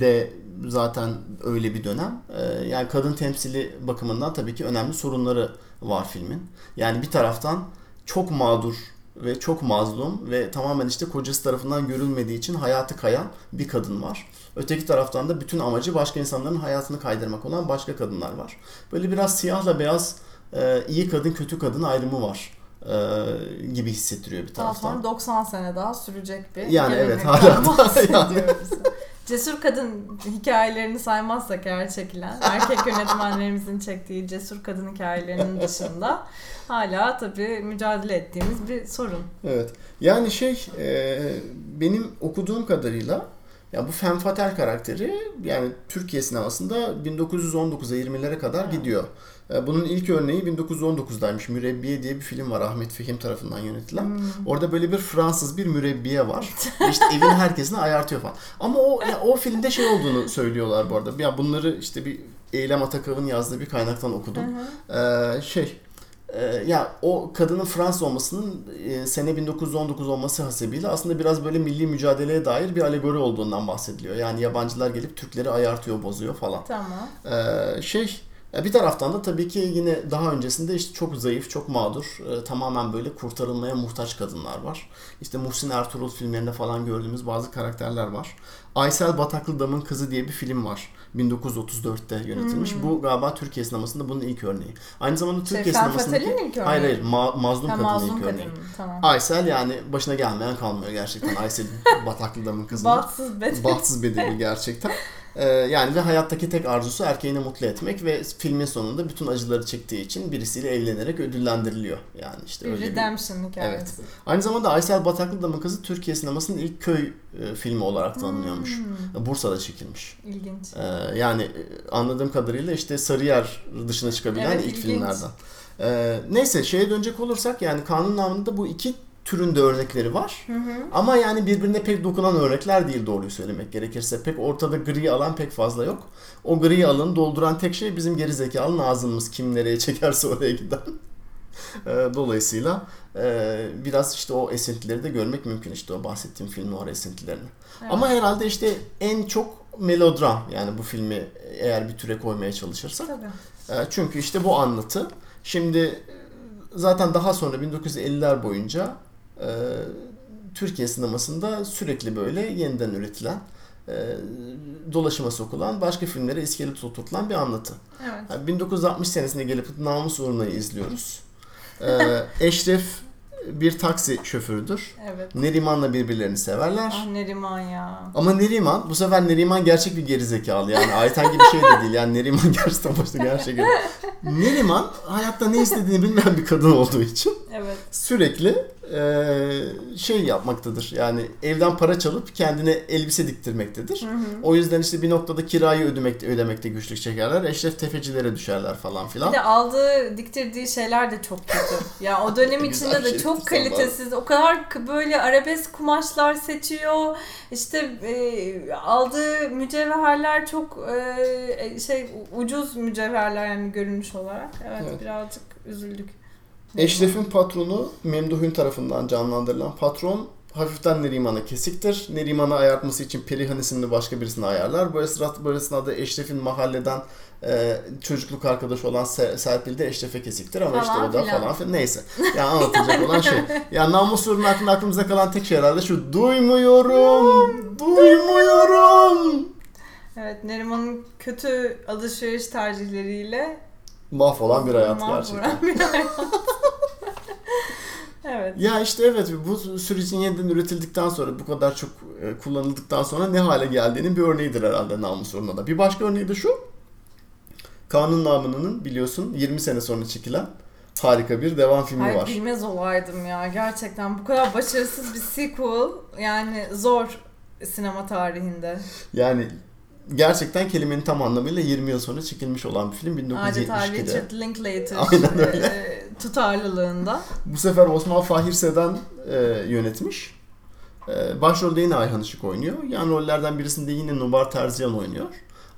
B: de zaten öyle bir dönem. Ee, yani kadın temsili bakımından tabii ki önemli sorunları var filmin. Yani bir taraftan çok mağdur ve çok mazlum ve tamamen işte kocası tarafından görülmediği için hayatı kayan bir kadın var. Öteki taraftan da bütün amacı başka insanların hayatını kaydırmak olan başka kadınlar var. Böyle biraz siyahla beyaz e, iyi kadın kötü kadın ayrımı var e, gibi hissettiriyor bir taraftan.
A: Daha sonra 90 sene daha sürecek bir
B: Yani evet hala yani.
A: Cesur kadın hikayelerini saymazsak eğer çekilen erkek yönetmenlerimizin çektiği cesur kadın hikayelerinin dışında hala tabii mücadele ettiğimiz bir sorun.
B: Evet. Yani şey e, benim okuduğum kadarıyla ya bu femme fatale karakteri yani Türkiye sinemasında 1919'a 20'lere kadar evet. gidiyor. E, bunun ilk örneği 1919'daymış. Mürebbiye diye bir film var Ahmet Fehim tarafından yönetilen. Hmm. Orada böyle bir Fransız bir mürebbiye var. *laughs* İşte evin herkesini ayartıyor falan. Ama o ya, o filmde şey olduğunu söylüyorlar bu arada. Ya bunları işte bir Eylem Atakav'ın yazdığı bir kaynaktan okudum. Ee, şey e, ya o kadının Fransız olmasının e, sene 1919 olması hasebiyle aslında biraz böyle milli mücadeleye dair bir alegori olduğundan bahsediliyor. Yani yabancılar gelip Türkleri ayartıyor, bozuyor falan.
A: Tamam.
B: Ee, şey bir taraftan da tabii ki yine daha öncesinde işte çok zayıf, çok mağdur, e, tamamen böyle kurtarılmaya muhtaç kadınlar var. İşte Muhsin Ertuğrul filmlerinde falan gördüğümüz bazı karakterler var. Aysel Bataklı Dam'ın Kızı diye bir film var. 1934'te yönetilmiş. Hmm. Bu galiba Türkiye sinemasında bunun ilk örneği. Aynı zamanda şey, Türkiye sinemasındaki... ilk örneği. Hayır hayır. Ma- mazlum ha, kadının ilk örneği. Tamam. Aysel yani başına gelmeyen kalmıyor gerçekten. Aysel Bataklı Dam'ın Kızı. *laughs*
A: Bahtsız bedeli.
B: Bahtsız bedeli gerçekten. *laughs* Ee, yani ve hayattaki tek arzusu erkeğini mutlu etmek ve filmin sonunda bütün acıları çektiği için birisiyle evlenerek ödüllendiriliyor. Yani işte
A: Bir
B: öyle bir...
A: redemption hikayesi.
B: Aynı zamanda Aysel Bataklıdam'ın kızı Türkiye sinemasının ilk köy e, filmi olarak tanınıyormuş.
A: Hmm,
B: Bursa'da çekilmiş.
A: ilginç.
B: Ee, yani e, anladığım kadarıyla işte Sarıyer dışına çıkabilen
A: Evet,
B: ilk
A: ilginç.
B: filmlerden. Ee, neyse şeye dönecek olursak yani kanun namında bu iki türünde örnekleri var.
A: Hı hı.
B: Ama yani birbirine pek dokunan örnekler değil doğruyu söylemek gerekirse. Pek ortada gri alan pek fazla yok. O gri alanı dolduran tek şey bizim geri zekalı ağzımız. Kim nereye çekerse oraya giden. *laughs* Ee, Dolayısıyla e, biraz işte o esintileri de görmek mümkün işte o bahsettiğim film noir esintilerini.
A: Evet.
B: Ama herhalde işte en çok melodram yani bu filmi eğer bir türe koymaya çalışırsak.
A: Tabii.
B: E, Çünkü işte bu anlatı. Şimdi e, zaten daha sonra 1950'ler boyunca e, Türkiye sinemasında sürekli böyle yeniden üretilen, e, dolaşıma sokulan, başka filmlere iskelet oturtulan bir anlatı.
A: Evet.
B: Yani 1960 senesinde gelip Namus Uğruna'yı izliyoruz. E, *laughs* Eşref bir taksi şoförüdür.
A: Evet.
B: Neriman'la birbirlerini severler.
A: Ah Neriman ya.
B: Ama Neriman bu sefer Neriman gerçek bir gerizekalı yani Ayten gibi şey de değil yani Neriman *laughs* gerçekten başta gerçek. Neriman hayatta ne istediğini bilmeyen bir kadın olduğu için
A: Evet.
B: sürekli eee, şey yapmaktadır. Yani evden para çalıp kendine elbise diktirmektedir.
A: Hı hı.
B: O yüzden işte bir noktada kirayı ödemekte, ödemekte güçlük çekerler. Eşref tefecilere düşerler falan filan.
A: Bir de aldığı, diktirdiği şeyler de çok kötü. Ya o dönem *laughs* içinde de
B: şey
A: çok
B: var.
A: kalitesiz. O kadar böyle arabesk kumaşlar seçiyor. İşte e, aldığı mücevherler çok e, şey ucuz mücevherler yani görünüş olarak. Evet,
B: Evet.
A: birazcık üzüldük.
B: Eşref'in patronu Memduh'un tarafından canlandırılan patron hafiften Neriman'a kesiktir. Neriman'ı ayartması için Perihan isimli başka birisini ayarlar. Bu esnada, bu esnada Eşref'in mahalleden e, çocukluk arkadaşı olan Se- Serpil de Eşref'e kesiktir ama işte
A: Falan
B: o da
A: filan.
B: falan filan. Neyse. Yani anlatılacak olan şey. Ya namus uğruna hakkında aklımızda kalan tek şey herhalde şu. Duymuyorum. Duymuyorum.
A: Evet Neriman'ın kötü alışveriş tercihleriyle
B: Mahvolan bir hayat gerçekten.
A: bir hayat. *laughs* evet.
B: Ya işte evet bu sürecin yeniden üretildikten sonra bu kadar çok e, kullanıldıktan sonra ne hale geldiğinin bir örneğidir herhalde namus da. Bir başka örneği de şu. Kanun namının biliyorsun 20 sene sonra çekilen harika bir devam filmi
A: Hayır
B: var.
A: bilmez olaydım ya. Gerçekten bu kadar başarısız bir sequel yani zor sinema tarihinde.
B: Yani gerçekten kelimenin tam anlamıyla 20 yıl sonra çekilmiş olan bir film
A: Adeta
B: 1972'de.
A: Richard Linklater
B: Aynen öyle.
A: e, *laughs* tutarlılığında.
B: Bu sefer Osman Fahir Sedan e, yönetmiş. E, başrolde yine Ayhan Işık oynuyor. Yan rollerden birisinde yine Nubar Terziyan oynuyor.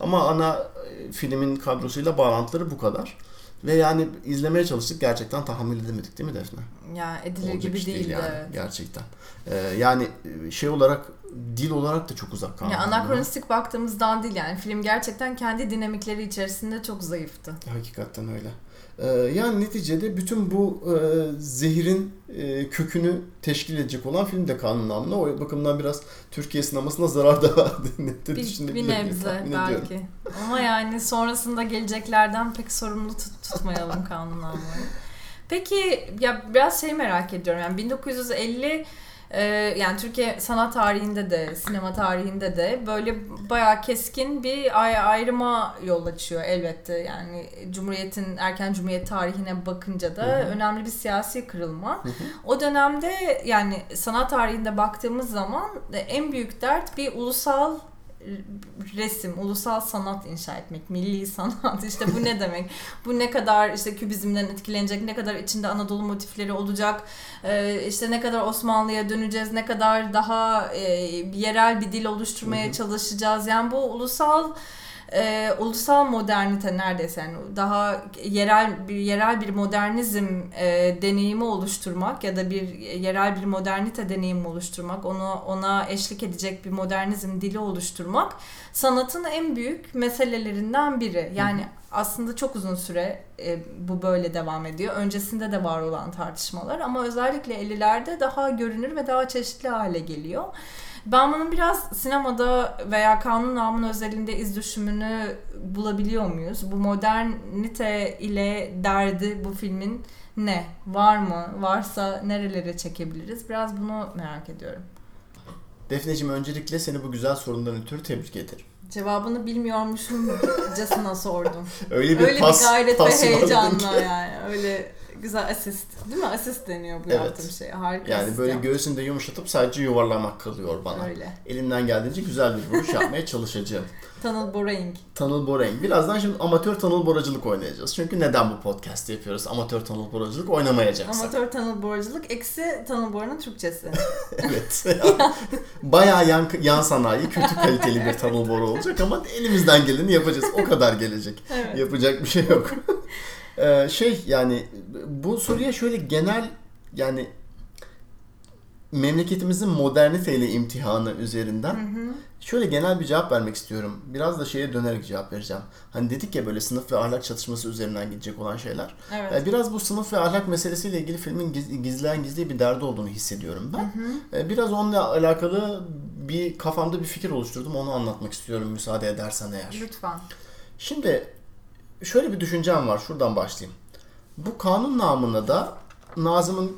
B: Ama ana e, filmin kadrosuyla bağlantıları bu kadar. Ve yani izlemeye çalıştık gerçekten tahammül edemedik değil mi Defne?
A: Ya edilir
B: Olacak
A: gibi
B: iş
A: değil
B: yani
A: evet.
B: gerçekten. E, yani e, şey olarak dil olarak da çok uzak kaldı.
A: Ya anakronistik baktığımızdan değil yani film gerçekten kendi dinamikleri içerisinde çok zayıftı.
B: Hakikaten öyle. Ee, yani neticede bütün bu e, zehirin e, kökünü teşkil edecek olan film de kanun namına. O bakımdan biraz Türkiye sinemasına zarar da *laughs* de
A: Bir, bir nebze
B: tahmin ediyorum.
A: belki. Ama yani sonrasında geleceklerden pek sorumlu tut- tutmayalım kanun almayı. Peki ya biraz şey merak ediyorum. Yani 1950 e, yani Türkiye sanat tarihinde de sinema tarihinde de böyle bayağı keskin bir ay- ayrıma yol açıyor elbette. Yani Cumhuriyet'in erken Cumhuriyet tarihine bakınca da
B: Hı hı.
A: önemli bir siyasi kırılma.
B: Hı hı.
A: O dönemde yani sanat tarihinde baktığımız zaman e, en büyük dert bir ulusal resim, ulusal sanat inşa etmek, milli *laughs* sanat. İşte bu ne demek? Bu ne kadar işte kübizmden etkilenecek, ne kadar içinde Anadolu motifleri olacak, e, işte ne kadar Osmanlı'ya döneceğiz, ne kadar daha e, yerel bir dil oluşturmaya çalışacağız. Yani bu ulusal e, ulusal modernite neredeyse yani daha yerel bir yerel bir modernizm e, deneyimi oluşturmak ya da bir yerel bir modernite deneyimi oluşturmak onu ona eşlik edecek bir modernizm dili oluşturmak sanatın en büyük meselelerinden biri. Yani aslında çok uzun süre e, bu böyle devam ediyor. Öncesinde de var olan tartışmalar ama özellikle 50'lerde daha görünür ve daha çeşitli hale geliyor. Ben bunun biraz sinemada veya kanun namının özelinde iz düşümünü bulabiliyor muyuz? Bu modernite ile derdi bu filmin ne? Var mı? Varsa nerelere çekebiliriz? Biraz bunu merak ediyorum.
B: Defneciğim öncelikle seni bu güzel sorundan ötürü tebrik ederim.
A: Cevabını bilmiyormuşumcasına *laughs* sordum.
B: Öyle bir
A: Öyle
B: pas,
A: bir gayret
B: pas
A: ve heyecanla
B: ki.
A: yani. Öyle güzel asist. Değil mi? Asist deniyor bu
B: Evet.
A: yaptığım şey. Harika
B: Yani böyle
A: yap-
B: göğsünde yumuşatıp sadece yuvarlamak kalıyor bana.
A: Öyle.
B: Elimden geldiğince güzel bir vuruş yapmaya çalışacağım. *laughs*
A: Tunnel boring.
B: Tunnel boring. Birazdan şimdi amatör tunnel boracılık oynayacağız. Çünkü neden bu podcast yapıyoruz? Amatör tunnel boracılık oynamayacaksak.
A: Amatör tunnel boruculuk eksi tunnel boranın Türkçesi. *laughs*
B: evet. *laughs* Bayağı yan, yan sanayi, kötü kaliteli bir tunnel boru olacak ama elimizden geleni yapacağız. O kadar gelecek.
A: Evet.
B: Yapacak bir şey yok. Ee, şey yani bu soruya şöyle genel yani memleketimizin moderniteyle imtihanı üzerinden şöyle genel bir cevap vermek istiyorum. Biraz da şeye dönerek cevap vereceğim. Hani dedik ya böyle sınıf ve ahlak çatışması üzerinden gidecek olan şeyler.
A: Evet.
B: Ee, Biraz bu sınıf ve ahlak meselesiyle ilgili filmin giz- gizleyen gizli bir derdi olduğunu hissediyorum ben. Ee, Biraz onunla alakalı bir kafamda bir fikir oluşturdum. Onu anlatmak istiyorum müsaade edersen eğer.
A: Lütfen.
B: Şimdi şöyle bir düşüncem var. Şuradan başlayayım. Bu kanun namına da Nazım'ın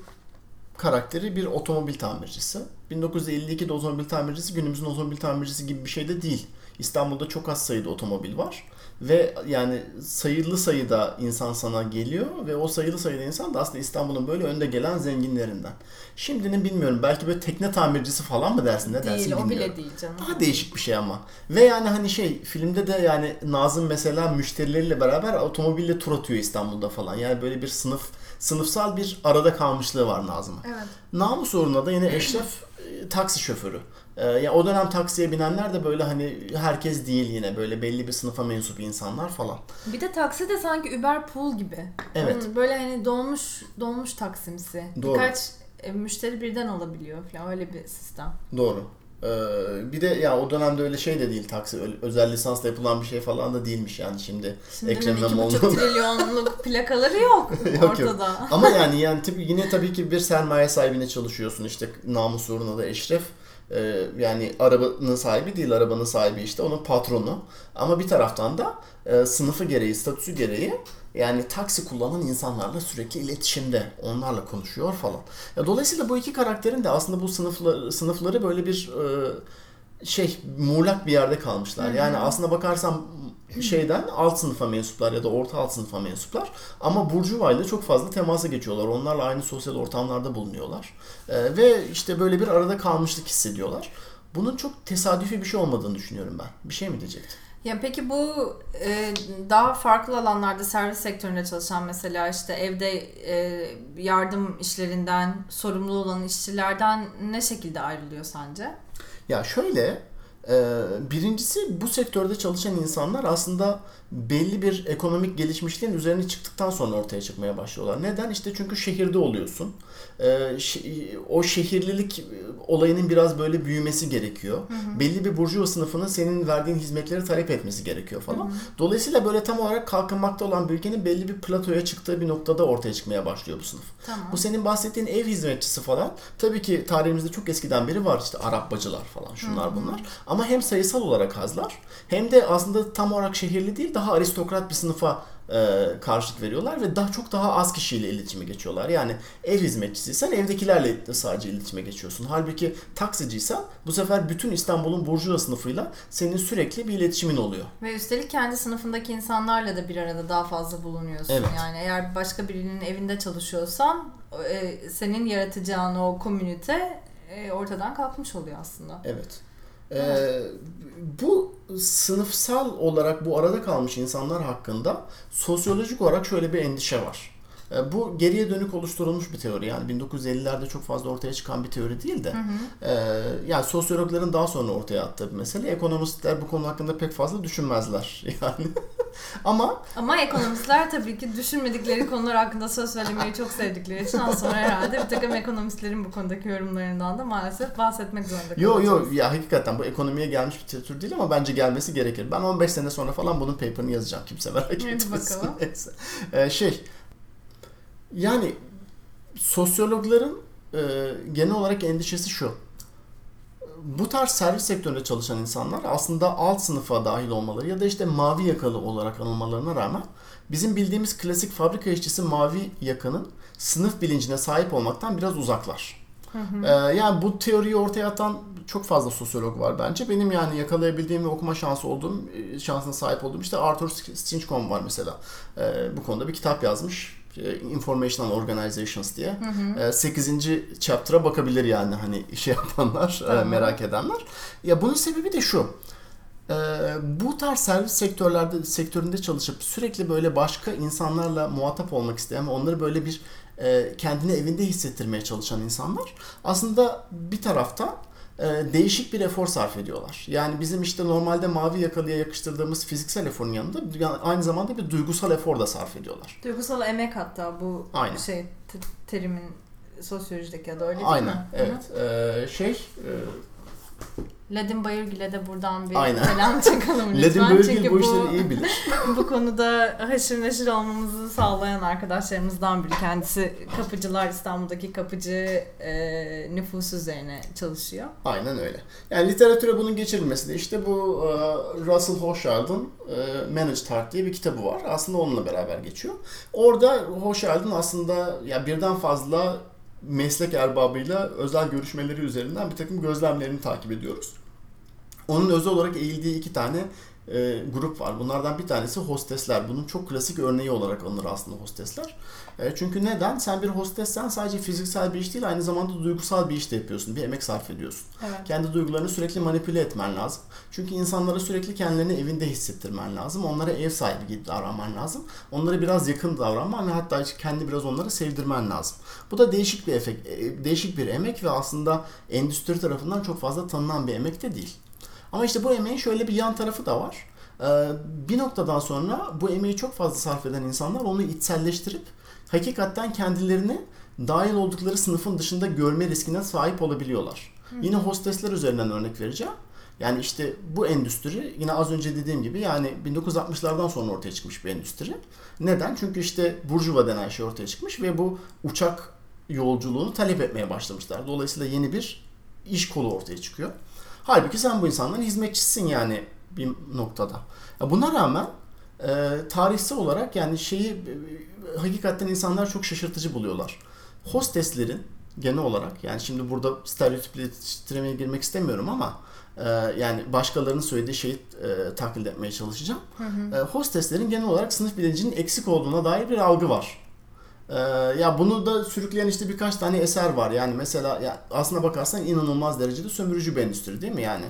B: karakteri bir otomobil tamircisi. 1952'de otomobil tamircisi günümüzün otomobil tamircisi gibi bir şey de değil. İstanbul'da çok az sayıda otomobil var. Ve yani sayılı sayıda insan sana geliyor ve o sayılı sayıda insan da aslında İstanbul'un böyle önde gelen zenginlerinden. Şimdinin bilmiyorum belki böyle tekne tamircisi falan mı dersin ne dersin
A: Değil, o
B: bilmiyorum.
A: bile değil canım.
B: Daha değişik bir şey ama. Ve yani hani şey filmde de yani Nazım mesela müşterileriyle beraber otomobille tur atıyor İstanbul'da falan. Yani böyle bir sınıf sınıfsal bir arada kalmışlığı var Nazım'ın.
A: Evet.
B: Namus uğruna da yine Eşref e, taksi şoförü. E, ya o dönem taksiye binenler de böyle hani herkes değil yine böyle belli bir sınıfa mensup insanlar falan.
A: Bir de taksi de sanki Uber Pool gibi.
B: Evet.
A: Hmm, Böyle hani dolmuş dolmuş taksimsi.
B: Doğru.
A: Birkaç e, müşteri birden olabiliyor falan öyle bir sistem.
B: Doğru. E, bir de ya o dönemde öyle şey de değil taksi öyle özel lisansla yapılan bir şey falan da değilmiş yani şimdi.
A: Şimdi
B: Ekrem İmamoğlu'nun- *laughs*
A: trilyonluk plakaları yok, *laughs*
B: Yok, yok.
A: ortada.
B: Ama yani yani tabii yine tabii ki bir sermaye sahibine çalışıyorsun işte namus uğruna da Eşref Ee, yani arabanın sahibi değil arabanın sahibi işte onun patronu ama bir taraftan da e, sınıfı gereği statüsü gereği yani taksi kullanan insanlarla sürekli iletişimde onlarla konuşuyor falan. Ya, dolayısıyla bu iki karakterin de aslında bu sınıfları, sınıfları böyle bir e, şey muğlak bir yerde kalmışlar. Yani aslında bakarsam şeyden alt sınıfa mensuplar ya da orta alt sınıfa mensuplar ama Burjuva ile çok fazla temasa geçiyorlar. Onlarla aynı sosyal ortamlarda bulunuyorlar. Ee, ve işte böyle bir arada kalmışlık hissediyorlar. Bunun çok tesadüfi bir şey olmadığını düşünüyorum ben. Bir şey mi diyecektin?
A: Ya peki bu e, daha farklı alanlarda servis sektöründe çalışan mesela işte evde e, yardım işlerinden sorumlu olan işçilerden ne şekilde ayrılıyor sence?
B: Ya şöyle, e, birincisi bu sektörde çalışan insanlar aslında belli bir ekonomik gelişmişliğin üzerine çıktıktan sonra ortaya çıkmaya başlıyorlar. Neden? İşte çünkü şehirde oluyorsun. E, şe- o şehirlilik olayının biraz böyle büyümesi gerekiyor. Belli bir burjuva sınıfının senin verdiğin hizmetleri talep etmesi gerekiyor falan. Dolayısıyla böyle tam olarak kalkınmakta olan bir ülkenin belli bir platoya çıktığı bir noktada ortaya çıkmaya başlıyor bu sınıf.
A: Tamam.
B: Bu senin bahsettiğin ev hizmetçisi falan tabii ki tarihimizde çok eskiden beri var işte Arap bacılar falan şunlar bunlar. Ama hem sayısal olarak azlar hem de aslında tam olarak şehirli değil daha aristokrat bir sınıfa e, karşılık veriyorlar ve daha çok daha az kişiyle iletişime geçiyorlar. Yani ev hizmetçisiysen evdekilerle de sadece iletişime geçiyorsun. Halbuki taksiciysen bu sefer bütün İstanbul'un burjuva sınıfıyla senin sürekli bir iletişimin oluyor.
A: Ve üstelik kendi sınıfındaki insanlarla da bir arada daha fazla bulunuyorsun.
B: Evet.
A: Yani eğer başka birinin evinde çalışıyorsan e, senin yaratacağın o komünite e, ortadan kalkmış oluyor aslında.
B: Evet. Ee, bu sınıfsal olarak bu arada kalmış insanlar hakkında sosyolojik olarak şöyle bir endişe var. Ee, Bu geriye dönük oluşturulmuş bir teori yani 1950'lerde çok fazla ortaya çıkan bir teori değil de e, yani sosyologların daha sonra ortaya attığı bir mesele. Ekonomistler bu konu hakkında pek fazla düşünmezler *laughs* yani. Ama
A: Ama ekonomistler tabii ki düşünmedikleri konular hakkında söz söylemeyi çok sevdikleri için az sonra herhalde bir takım ekonomistlerin bu konudaki yorumlarından da maalesef bahsetmek zorunda
B: Yo
A: kalacağız.
B: yo ya hakikaten bu ekonomiye gelmiş bir tür değil ama bence gelmesi gerekir. Ben 15 sene sonra falan bunun paper'ını yazacağım kimse merak etmesin. *laughs* Neyse. Ee, şey yani sosyologların e, genel olarak endişesi şu. Bu tarz servis sektöründe çalışan insanlar aslında alt sınıfa dahil olmaları ya da işte mavi yakalı olarak anılmalarına rağmen bizim bildiğimiz klasik fabrika işçisi mavi yakanın sınıf bilincine sahip olmaktan biraz uzaklar. Ee, yani bu teoriyi ortaya atan çok fazla sosyolog var bence. Benim yani yakalayabildiğim ve okuma şansı olduğum, e, şansına sahip olduğum işte Arthur Stinchcomb var mesela. E, bu konuda bir kitap yazmış. E, Informational Organizations diye. Hı hı. 8. chapter'a bakabilir yani hani *laughs* şey yapanlar, tamam. merak edenler. Ya bunun sebebi de şu. bu tarz servis sektörlerde sektöründe çalışıp sürekli böyle başka insanlarla muhatap olmak isteyen ve onları böyle bir kendini evinde hissettirmeye çalışan insanlar aslında bir taraftan değişik bir efor sarf ediyorlar. Yani bizim işte normalde mavi yakalıya yakıştırdığımız fiziksel eforun yanında aynı zamanda bir duygusal efor da sarf ediyorlar.
A: Duygusal emek hatta bu Aynen. şey terimin sosyolojideki adı öyle değil
B: Aynen, mi? Evet. Ee, şey e,
A: Ladin Bayırgil'e de buradan bir Aynen. selam *laughs* çakalım
B: lütfen. Ladin Bayırgil Çünkü bu işleri iyi bilir. *laughs*
A: bu konuda haşır neşir olmamızı sağlayan arkadaşlarımızdan biri. Kendisi kapıcılar İstanbul'daki kapıcı e, nüfusu üzerine çalışıyor.
B: Aynen öyle. Yani literatüre bunun geçirilmesi de işte bu e, Russell Hochschild'ın e, Managed Heart diye bir kitabı var. Aslında onunla beraber geçiyor. Orada Hochschild'ın aslında ya yani birden fazla meslek erbabıyla özel görüşmeleri üzerinden bir takım gözlemlerini takip ediyoruz. Onun özel olarak eğildiği iki tane e, grup var. Bunlardan bir tanesi hostesler. Bunun çok klasik örneği olarak alınır aslında hostesler. E, çünkü neden? Sen bir hostessen sadece fiziksel bir iş değil aynı zamanda duygusal bir iş de yapıyorsun. Bir emek sarf ediyorsun. Evet. Kendi duygularını sürekli manipüle etmen lazım. Çünkü insanlara sürekli kendilerini evinde hissettirmen lazım. Onlara ev sahibi gibi davranman lazım. Onlara biraz yakın davranman ve hatta kendi biraz onları sevdirmen lazım. Bu da değişik bir efekt, e, değişik bir emek ve aslında endüstri tarafından çok fazla tanınan bir emek de değil. Ama işte bu emeğin şöyle bir yan tarafı da var. Ee, bir noktadan sonra bu emeği çok fazla sarf eden insanlar onu içselleştirip hakikaten kendilerini dahil oldukları sınıfın dışında görme riskine sahip olabiliyorlar. Hı. Yine hostesler üzerinden örnek vereceğim. Yani işte bu endüstri yine az önce dediğim gibi yani 1960'lardan sonra ortaya çıkmış bir endüstri. Neden? Çünkü işte burjuva denen şey ortaya çıkmış ve bu uçak yolculuğunu talep etmeye başlamışlar. Dolayısıyla yeni bir iş kolu ortaya çıkıyor. Halbuki sen bu insanların hizmetçisin yani bir noktada. Buna rağmen e, tarihsel olarak yani şeyi e, hakikaten insanlar çok şaşırtıcı buluyorlar. Hosteslerin genel olarak yani şimdi burada stereotipleştirmeye girmek istemiyorum ama e, yani başkalarının söylediği şeyi e, taklit etmeye çalışacağım. Hı hı. E, hosteslerin genel olarak sınıf bilincinin eksik olduğuna dair bir algı var. Ee, ya bunu da sürükleyen işte birkaç tane eser var. Yani mesela ya aslına bakarsan inanılmaz derecede sömürücü bir endüstri değil mi yani?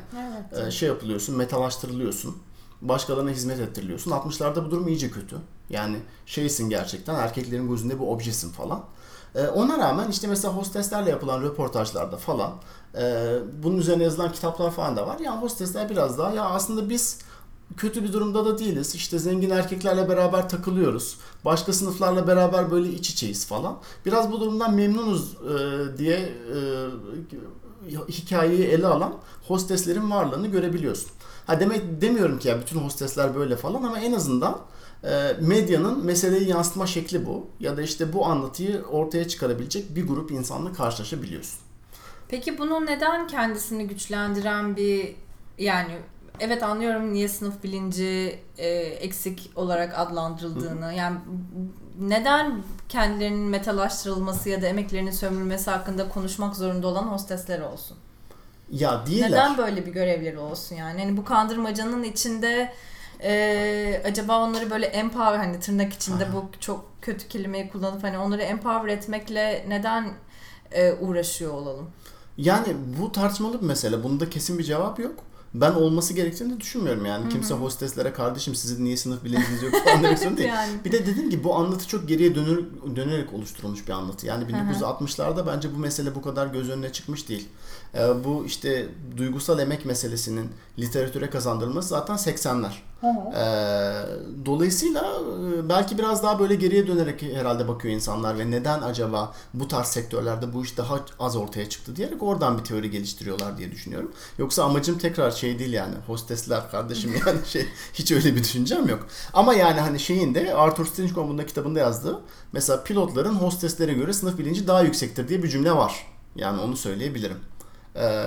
B: Evet. Ee, şey yapılıyorsun, metalaştırılıyorsun. Başkalarına hizmet ettiriliyorsun. 60'larda bu durum iyice kötü. Yani şeysin gerçekten erkeklerin gözünde bir objesin falan. Ee, ona rağmen işte mesela hosteslerle yapılan röportajlarda falan e, bunun üzerine yazılan kitaplar falan da var. Yani hostesler biraz daha ya aslında biz kötü bir durumda da değiliz. İşte zengin erkeklerle beraber takılıyoruz. Başka sınıflarla beraber böyle iç içeyiz falan. Biraz bu durumdan memnunuz e, diye e, hikayeyi ele alan hosteslerin varlığını görebiliyorsun. Ha demek demiyorum ki ya bütün hostesler böyle falan ama en azından e, medyanın meseleyi yansıtma şekli bu. Ya da işte bu anlatıyı ortaya çıkarabilecek bir grup insanla karşılaşabiliyorsun.
A: Peki bunu neden kendisini güçlendiren bir yani evet anlıyorum niye sınıf bilinci e, eksik olarak adlandırıldığını. Hı. Yani neden kendilerinin metalaştırılması ya da emeklerinin sömürülmesi hakkında konuşmak zorunda olan hostesler olsun?
B: Ya değiller.
A: Neden böyle bir görevleri olsun yani? Yani bu kandırmacanın içinde e, acaba onları böyle empower hani tırnak içinde Aha. bu çok kötü kelimeyi kullanıp hani onları empower etmekle neden e, uğraşıyor olalım?
B: Yani bu tartışmalı bir mesele. Bunda kesin bir cevap yok ben olması gerektiğini de düşünmüyorum yani. Hı-hı. Kimse hosteslere kardeşim sizin niye sınıf bilinciniz yok falan demek zorunda değil. *laughs* yani. Bir de dediğim gibi bu anlatı çok geriye dönür, dönerek oluşturulmuş bir anlatı. Yani 1960'larda bence bu mesele bu kadar göz önüne çıkmış değil. Ee, bu işte duygusal emek meselesinin literatüre kazandırılması zaten 80'ler. Ee, dolayısıyla e, belki biraz daha böyle geriye dönerek herhalde bakıyor insanlar ve neden acaba bu tarz sektörlerde bu iş daha az ortaya çıktı diyerek oradan bir teori geliştiriyorlar diye düşünüyorum. Yoksa amacım tekrar şey değil yani hostesler kardeşim *laughs* yani şey hiç öyle bir düşüncem yok. Ama yani hani şeyin de Arthur Stinchcomb'un da kitabında yazdığı mesela pilotların hosteslere göre sınıf bilinci daha yüksektir diye bir cümle var. Yani onu söyleyebilirim. Ee,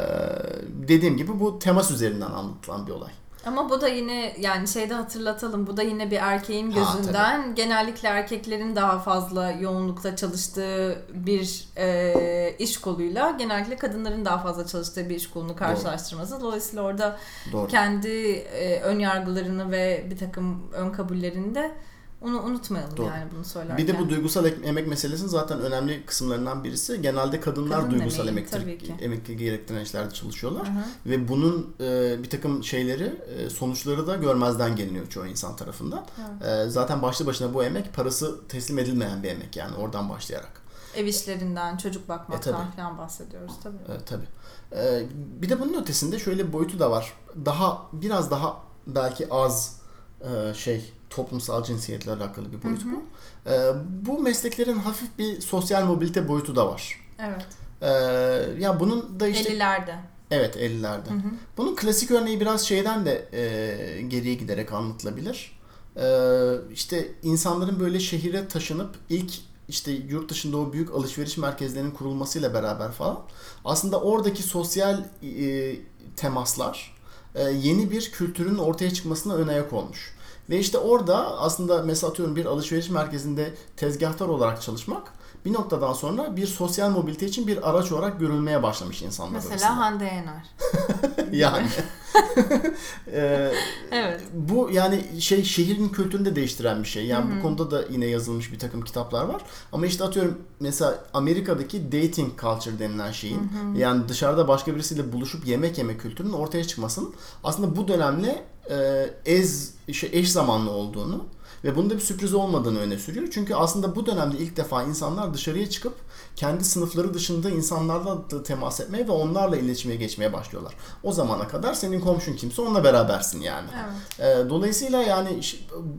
B: dediğim gibi bu temas üzerinden anlatılan bir olay.
A: Ama bu da yine yani şeyde hatırlatalım bu da yine bir erkeğin
B: Ha,
A: gözünden genellikle erkeklerin daha fazla yoğunlukta çalıştığı bir e, iş koluyla genellikle kadınların daha fazla çalıştığı bir iş kolunu karşılaştırması. Dolayısıyla orada
B: Doğru.
A: kendi e, ön yargılarını ve bir takım ön kabullerini de onu unutmayalım
B: Doğru.
A: yani bunu söylerken.
B: Bir de bu duygusal ek- emek meselesinin zaten önemli kısımlarından birisi. Genelde kadınlar
A: Kadın
B: duygusal
A: emeği,
B: emektir,
A: tabii ki.
B: emek gerektiren işlerde çalışıyorlar.
A: Hı hı.
B: Ve bunun e, bir takım şeyleri, e, sonuçları da görmezden geliniyor çoğu insan tarafından. E, zaten başlı başına bu emek parası teslim edilmeyen bir emek yani oradan başlayarak.
A: Ev işlerinden, çocuk
B: E,
A: bakmaktan
B: tabii.
A: falan bahsediyoruz tabii.
B: E, tabii. E, bir de bunun ötesinde şöyle bir boyutu da var. Daha biraz daha belki az e, şey toplumsal cinsiyetle alakalı bir boyut bu. E, bu mesleklerin hafif bir sosyal mobilite boyutu da var.
A: Evet.
B: E, ya bunun da işte
A: 50'lerde.
B: evet 50'lerde. Bunun klasik örneği biraz şeyden de e, geriye giderek anlatılabilir. E, işte insanların böyle şehire taşınıp ilk işte yurt dışında o büyük alışveriş merkezlerinin kurulmasıyla beraber falan aslında oradaki sosyal e, temaslar e, yeni bir kültürün ortaya çıkmasına ön ayak olmuş. Ve işte orada aslında mesela atıyorum bir alışveriş merkezinde tezgahtar olarak çalışmak bir noktadan sonra bir sosyal mobilite için bir araç olarak görülmeye başlamış insanlar
A: Mesela
B: arasında.
A: Hande Yener. *laughs*
B: yani *laughs* *laughs* Ee,
A: Evet.
B: bu yani şey şehrin kültürünü de değiştiren bir şey. Yani bu konuda da yine yazılmış bir takım kitaplar var. Ama işte atıyorum mesela Amerika'daki dating culture denilen şeyin yani dışarıda başka birisiyle buluşup yemek yeme kültürünün ortaya çıkmasının aslında bu dönemle e, ez şey, eş zamanlı olduğunu ve bunda bir sürpriz olmadığını öne sürüyor. Çünkü aslında bu dönemde ilk defa insanlar dışarıya çıkıp kendi sınıfları dışında insanlarla da temas etmeye ve onlarla iletişime geçmeye başlıyorlar. O zamana kadar senin komşun kimse onunla berabersin yani.
A: Evet.
B: Ee, Dolayısıyla yani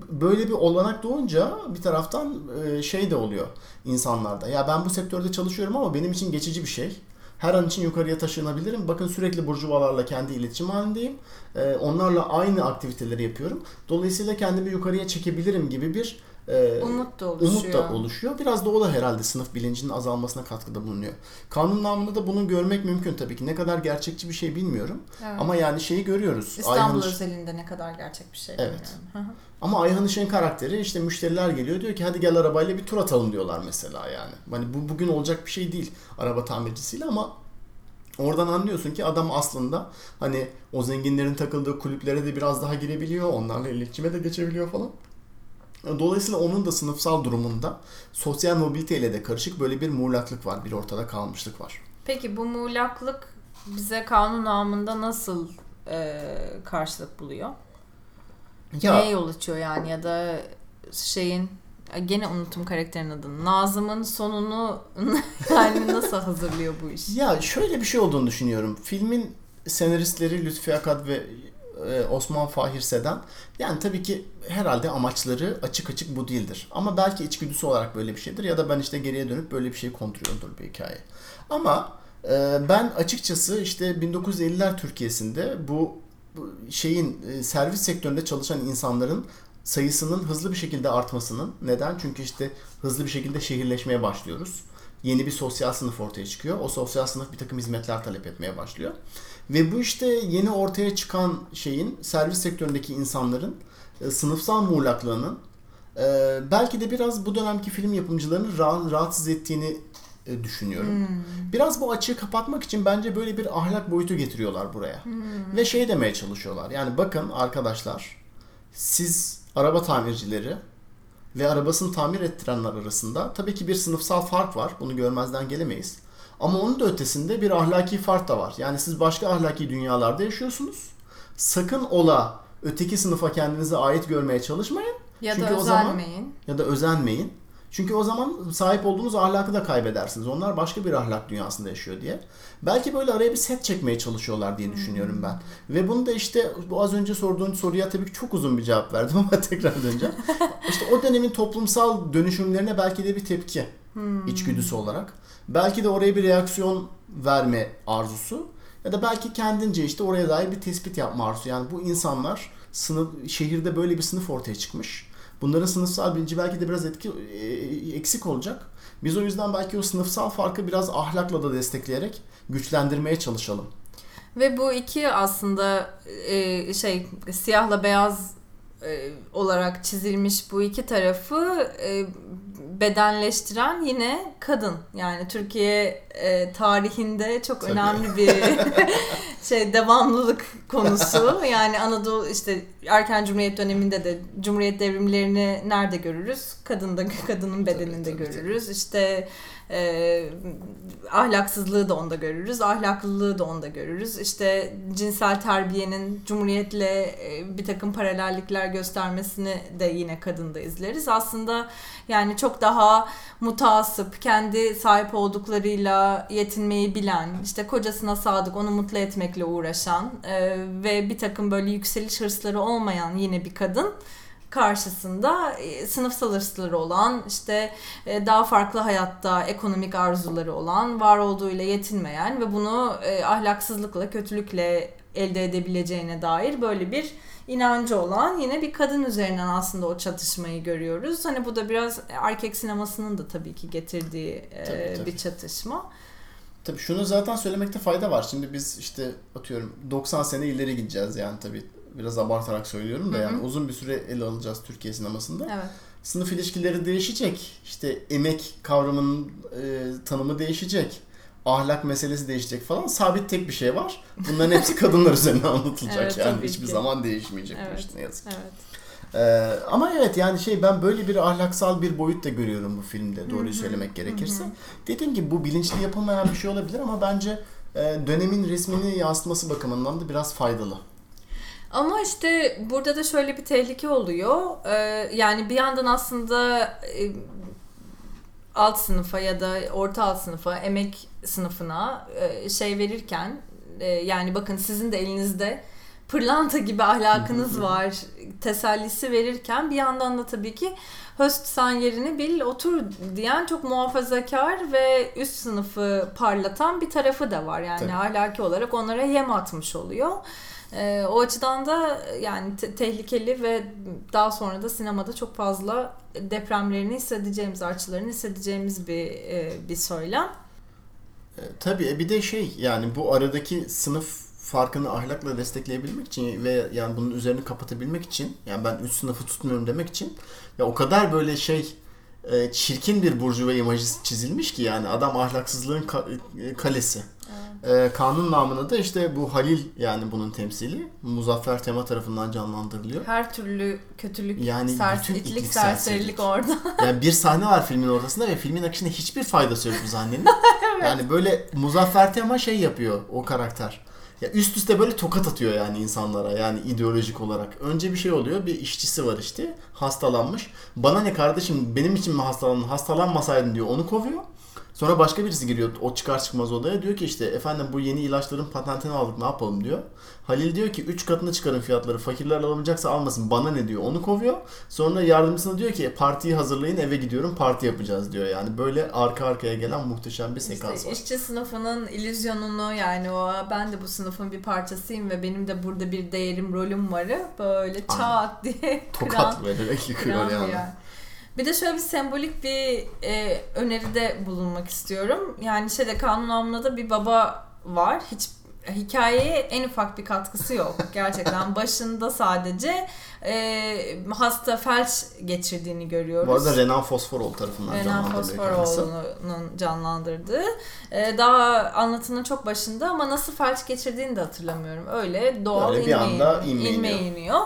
B: böyle bir olanak doğunca bir taraftan e, şey de oluyor insanlarda. Ya ben bu sektörde çalışıyorum ama benim için geçici bir şey. Her an için yukarıya taşınabilirim. Bakın sürekli burjuvalarla kendi iletişim halindeyim. Ee, Onlarla aynı aktiviteleri yapıyorum. Dolayısıyla kendimi yukarıya çekebilirim gibi bir e,
A: Umut da oluşuyor.
B: umut da oluşuyor. Biraz da o da herhalde sınıf bilincinin azalmasına katkıda bulunuyor. Kanun namında da bunu görmek mümkün tabii ki. Ne kadar gerçekçi bir şey bilmiyorum.
A: Evet.
B: Ama yani şeyi görüyoruz.
A: İstanbul
B: Ayhan
A: özelinde ne kadar gerçek bir şey
B: Evet.
A: bilmiyorum.
B: Ama Ayhan Işık'ın karakteri işte müşteriler geliyor diyor ki hadi gel arabayla bir tur atalım diyorlar mesela yani. Hani bu bugün olacak bir şey değil araba tamircisiyle ama oradan anlıyorsun ki adam aslında hani o zenginlerin takıldığı kulüplere de biraz daha girebiliyor. Onlarla iletişime de geçebiliyor falan. Dolayısıyla onun da sınıfsal durumunda sosyal mobiliteyle de karışık böyle bir muğlaklık var. Bir ortada kalmışlık var.
A: Peki bu muğlaklık bize kanun namında nasıl e, karşılık buluyor? Neye yol açıyor yani ya da şeyin gene unuttum karakterin adını. Nazım'ın sonunu *laughs* yani nasıl hazırlıyor bu iş?
B: Ya şöyle bir şey olduğunu düşünüyorum. Filmin senaristleri Lütfi Akad ve e, Osman Fahir Sedan yani tabii ki herhalde amaçları açık açık bu değildir. Ama belki içgüdüsü olarak böyle bir şeydir ya da ben işte geriye dönüp böyle bir şey kontrolüyordur bir hikaye. Ama e, ben açıkçası işte 1950'ler Türkiye'sinde bu, bu şeyin e, servis sektöründe çalışan insanların sayısının hızlı bir şekilde artmasının neden? Çünkü işte hızlı bir şekilde şehirleşmeye başlıyoruz. Yeni bir sosyal sınıf ortaya çıkıyor. O sosyal sınıf bir takım hizmetler talep etmeye başlıyor. Ve bu işte yeni ortaya çıkan şeyin servis sektöründeki insanların e, sınıfsal muğlaklığının e, belki de biraz bu dönemki film yapımcılarını ra- rahatsız ettiğini e, düşünüyorum. Biraz bu açığı kapatmak için bence böyle bir ahlak boyutu getiriyorlar buraya. Ve şey demeye çalışıyorlar. Yani bakın arkadaşlar siz araba tamircileri ve arabasını tamir ettirenler arasında tabii ki bir sınıfsal fark var. Bunu görmezden gelemeyiz. Ama onun da ötesinde bir ahlaki fark da var. Yani siz başka ahlaki dünyalarda yaşıyorsunuz. Sakın ola öteki sınıfa kendinize ait görmeye çalışmayın.
A: Ya
B: Çünkü
A: da
B: o zaman-
A: özenmeyin.
B: Ya da özenmeyin. Çünkü o zaman sahip olduğunuz ahlakı da kaybedersiniz. Onlar başka bir ahlak dünyasında yaşıyor diye. Belki böyle araya bir set çekmeye çalışıyorlar diye düşünüyorum ben. Ve bunu da işte bu az önce sorduğun soruya tabii ki çok uzun bir cevap verdim *laughs* ama tekrar döneceğim. *laughs* işte o dönemin toplumsal dönüşümlerine belki de bir tepki içgüdüsü olarak. Belki de oraya bir reaksiyon verme arzusu ya da belki kendince işte oraya dair bir tespit yapma arzusu. Yani bu insanlar sınıf şehirde böyle bir sınıf ortaya çıkmış. Bunların sınıfsal bilinci belki de biraz etki e, eksik olacak. Biz o yüzden belki o sınıfsal farkı biraz ahlakla da destekleyerek güçlendirmeye çalışalım.
A: Ve bu iki aslında e, şey siyahla beyaz e, olarak çizilmiş bu iki tarafı e, bedenleştiren yine kadın. Yani Türkiye e, tarihinde çok Tabii. önemli bir *laughs* şey devamlılık konusu. Yani Anadolu işte erken Cumhuriyet döneminde de Cumhuriyet devrimlerini nerede görürüz? Kadında kadının bedeninde tabii, tabii, görürüz. Tabii. İşte e, ahlaksızlığı da onda görürüz, ahlaklılığı da onda görürüz. İşte cinsel terbiyenin cumhuriyetle e, bir takım paralellikler göstermesini de yine kadında izleriz. Aslında yani çok daha mutasip, kendi sahip olduklarıyla yetinmeyi bilen, işte kocasına sadık, onu mutlu etmekle uğraşan e, ve bir takım böyle yükseliş hırsları olmayan yine bir kadın karşısında e, sınıfsal hırsları olan, işte e, daha farklı hayatta ekonomik arzuları olan, var olduğuyla yetinmeyen ve bunu e, ahlaksızlıkla, kötülükle elde edebileceğine dair böyle bir inancı olan yine bir kadın üzerinden aslında o çatışmayı görüyoruz. Hani bu da biraz erkek sinemasının da tabii ki getirdiği tabii, tabii. bir çatışma.
B: Tabii şunu zaten söylemekte fayda var. Şimdi biz işte atıyorum 90 sene ileri gideceğiz yani tabii biraz abartarak söylüyorum da Hı-hı. yani uzun bir süre ele alacağız Türkiye sinemasında. Evet. Sınıf ilişkileri değişecek. İşte emek kavramının e, tanımı değişecek. Ahlak meselesi değişecek falan. Sabit tek bir şey var. Bunların hepsi kadınlar üzerine anlatılacak evet, yani. Hiçbir ki. zaman değişmeyecek evet. işte ne yazık ki. Evet. Ee, ama evet yani şey ben böyle bir ahlaksal bir boyut da görüyorum bu filmde doğruyu Hı-hı. söylemek gerekirse. Hı-hı. Dediğim gibi bu bilinçli yapılmayan bir şey olabilir ama bence e, dönemin resmini yansıtması bakımından da biraz faydalı.
A: Ama işte burada da şöyle bir tehlike oluyor. Ee, yani bir yandan aslında e, alt sınıfa ya da orta alt sınıfa, emek sınıfına e, şey verirken e, yani bakın sizin de elinizde pırlanta gibi ahlakınız var tesellisi verirken bir yandan da tabii ki höst sen yerini bil otur diyen çok muhafazakar ve üst sınıfı parlatan bir tarafı da var. Yani tabii. ahlaki olarak onlara yem atmış oluyor. E, o açıdan da yani te- tehlikeli ve daha sonra da sinemada çok fazla depremlerini hissedeceğimiz, artçılarını hissedeceğimiz bir e, bir söylem.
B: E, tabii e, bir de şey yani bu aradaki sınıf farkını ahlakla destekleyebilmek için ve yani bunun üzerini kapatabilmek için yani ben üst sınıfı tutmuyorum demek için ya o kadar böyle şey e, çirkin bir burjuva imajı çizilmiş ki yani adam ahlaksızlığın e, kalesi. E, kanun namına da işte bu Halil yani bunun temsili Muzaffer Tema tarafından canlandırılıyor.
A: Her türlü kötülük, yani sers bütün itlik, serserilik orada. *laughs*
B: yani bir sahne var filmin ortasında ve filmin akışında hiçbir faydası yok bu sahnenin. *laughs* evet. Yani böyle Muzaffer Tema şey yapıyor o karakter ya üst üste böyle tokat atıyor yani insanlara yani ideolojik olarak. Önce bir şey oluyor bir işçisi var işte hastalanmış. Bana ne kardeşim benim için mi hastalandın hastalanmasaydın diyor onu kovuyor. Sonra başka birisi giriyor o çıkar çıkmaz odaya diyor ki işte efendim bu yeni ilaçların patentini aldık ne yapalım diyor. Halil diyor ki 3 katına çıkarın fiyatları fakirler alamayacaksa almasın bana ne diyor onu kovuyor. Sonra yardımcısına diyor ki partiyi hazırlayın eve gidiyorum parti yapacağız diyor. Yani böyle arka arkaya gelen muhteşem bir sekans
A: işte var. İşçi sınıfının illüzyonunu yani o ben de bu sınıfın bir parçasıyım ve benim de burada bir değerim rolüm varı böyle çat diye
B: tokat vererek yıkıyor yani. yani.
A: Bir de şöyle bir sembolik bir e, öneride bulunmak istiyorum. Yani şeyde kanun namına bir baba var. Hiç hikayeye en ufak bir katkısı yok. Gerçekten başında sadece e, hasta felç geçirdiğini görüyoruz.
B: Bu arada Renan Fosforol tarafından
A: Renan Fosforol'un canlandırdığı. E, daha anlatının çok başında ama nasıl felç geçirdiğini de hatırlamıyorum. Öyle doğal Böyle bir anda inme, inme iniyor.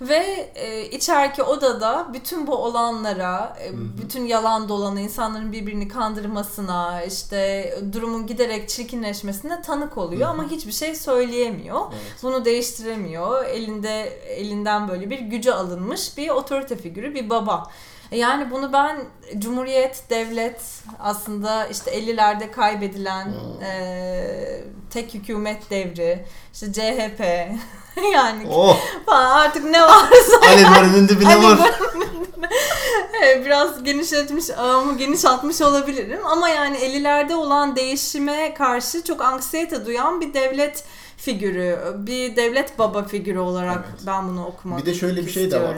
A: Ve e, içeriki odada bütün bu olanlara, e, bütün yalan dolanı, insanların birbirini kandırmasına, işte durumun giderek çirkinleşmesine tanık oluyor Hı-hı. ama hiçbir şey söyleyemiyor. Evet. Bunu değiştiremiyor. Elinde elinden böyle bir gücü alınmış bir otorite figürü, bir baba. Yani bunu ben Cumhuriyet, devlet aslında işte 50'lerde kaybedilen hmm. e, tek hükümet devri, işte CHP *laughs* yani oh. falan artık ne varsa.
B: Alevarının dibine var. *laughs*
A: evet, biraz genişletmiş ağımı geniş atmış olabilirim ama yani 50'lerde olan değişime karşı çok anksiyete duyan bir devlet figürü, bir devlet baba figürü olarak evet. ben bunu okumak
B: Bir de şöyle bir şey istiyorum.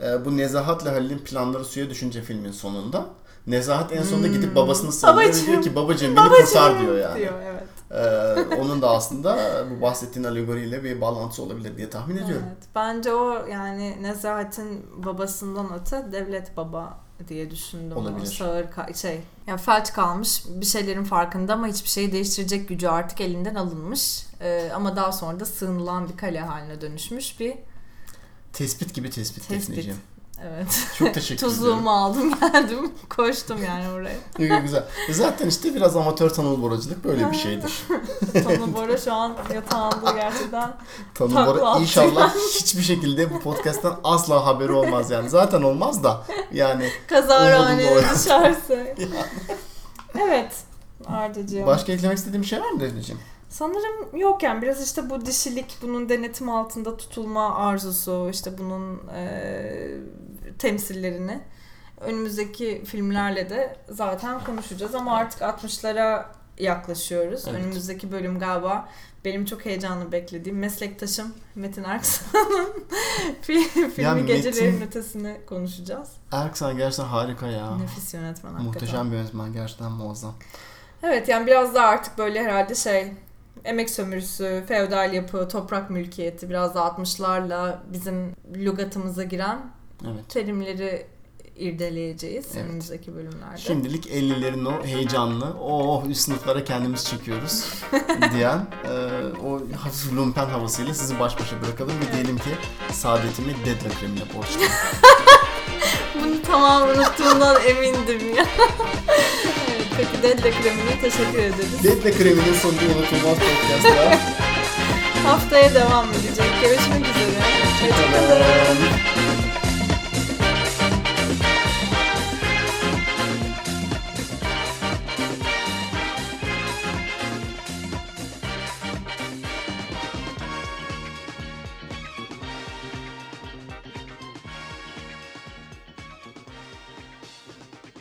B: de var. Ee, bu Nezahat'la Halil'in planları suya düşünce filmin sonunda Nezahat en sonunda gidip babasını sarılıyor diyor ki babacığım beni
A: Babacığım
B: kurtar diyor yani.
A: diyor evet.
B: Ee, onun da aslında bu bahsettiğin alegoriyle bir bağlantısı olabilir diye tahmin ediyorum.
A: Evet. Bence o yani Nezahat'in babasından öte devlet baba diye düşündüm.
B: Olabilir.
A: Sağır ka- şey yani felç kalmış bir şeylerin farkında ama hiçbir şeyi değiştirecek gücü artık elinden alınmış. Ee, ama daha sonra da sığınılan bir kale haline dönüşmüş bir
B: Tespit gibi tespit,
A: Tespit.
B: Defneciğim.
A: evet.
B: Çok teşekkür *laughs* ediyorum.
A: Tuzluğumu aldım geldim *laughs* koştum yani oraya.
B: Güzel, Güzel. E Zaten işte biraz amatör tanıl boracılık böyle bir şeydir. *laughs*
A: Tonu Bora şu an yatağında gerçekten
B: Tanıl bora inşallah hiçbir şekilde bu podcast'tan asla haberi olmaz yani. Zaten olmaz da yani o.
A: düşerse. evet Ardacığım.
B: başka eklemek istediğim bir şey var mı Defneciğim?
A: Sanırım yok yani biraz işte bu dişilik bunun denetim altında tutulma arzusu işte bunun e, temsillerini önümüzdeki filmlerle de zaten konuşacağız ama artık 60'lara yaklaşıyoruz.
B: Evet.
A: Önümüzdeki bölüm galiba benim çok heyecanlı beklediğim meslektaşım Metin Erksan'ın *laughs* fi- filmi
B: Ya
A: Gecelerin
B: Metin-
A: Ötesi'ni konuşacağız.
B: Erksan gerçekten harika ya.
A: Nefis yönetmen hakikaten.
B: Muhteşem bir yönetmen gerçekten muazzam.
A: Evet yani biraz daha artık böyle herhalde şey emek sömürüsü, feodal yapı, toprak mülkiyeti biraz da 60'larla bizim lügatımıza giren
B: Evet.
A: terimleri irdeleyeceğiz
B: Evet.
A: önümüzdeki bölümlerde.
B: Şimdilik 50'lerin o heyecanlı, oh üst sınıflara kendimiz çekiyoruz *laughs* diyen e, o hafif lumpen havasıyla sizi baş başa bırakalım ve diyelim ki saadetimi Deadly Krem'le borçluyum. *laughs*
A: Bunu tamamen unuttuğumdan emindim ya. Peki Dedle Kremi'ne teşekkür ederiz.
B: Dedle Kremi'nin sonunda unutulmaz podcast'a. *laughs*
A: Haftaya devam edecek. Görüşmek üzere. Hoşçakalın.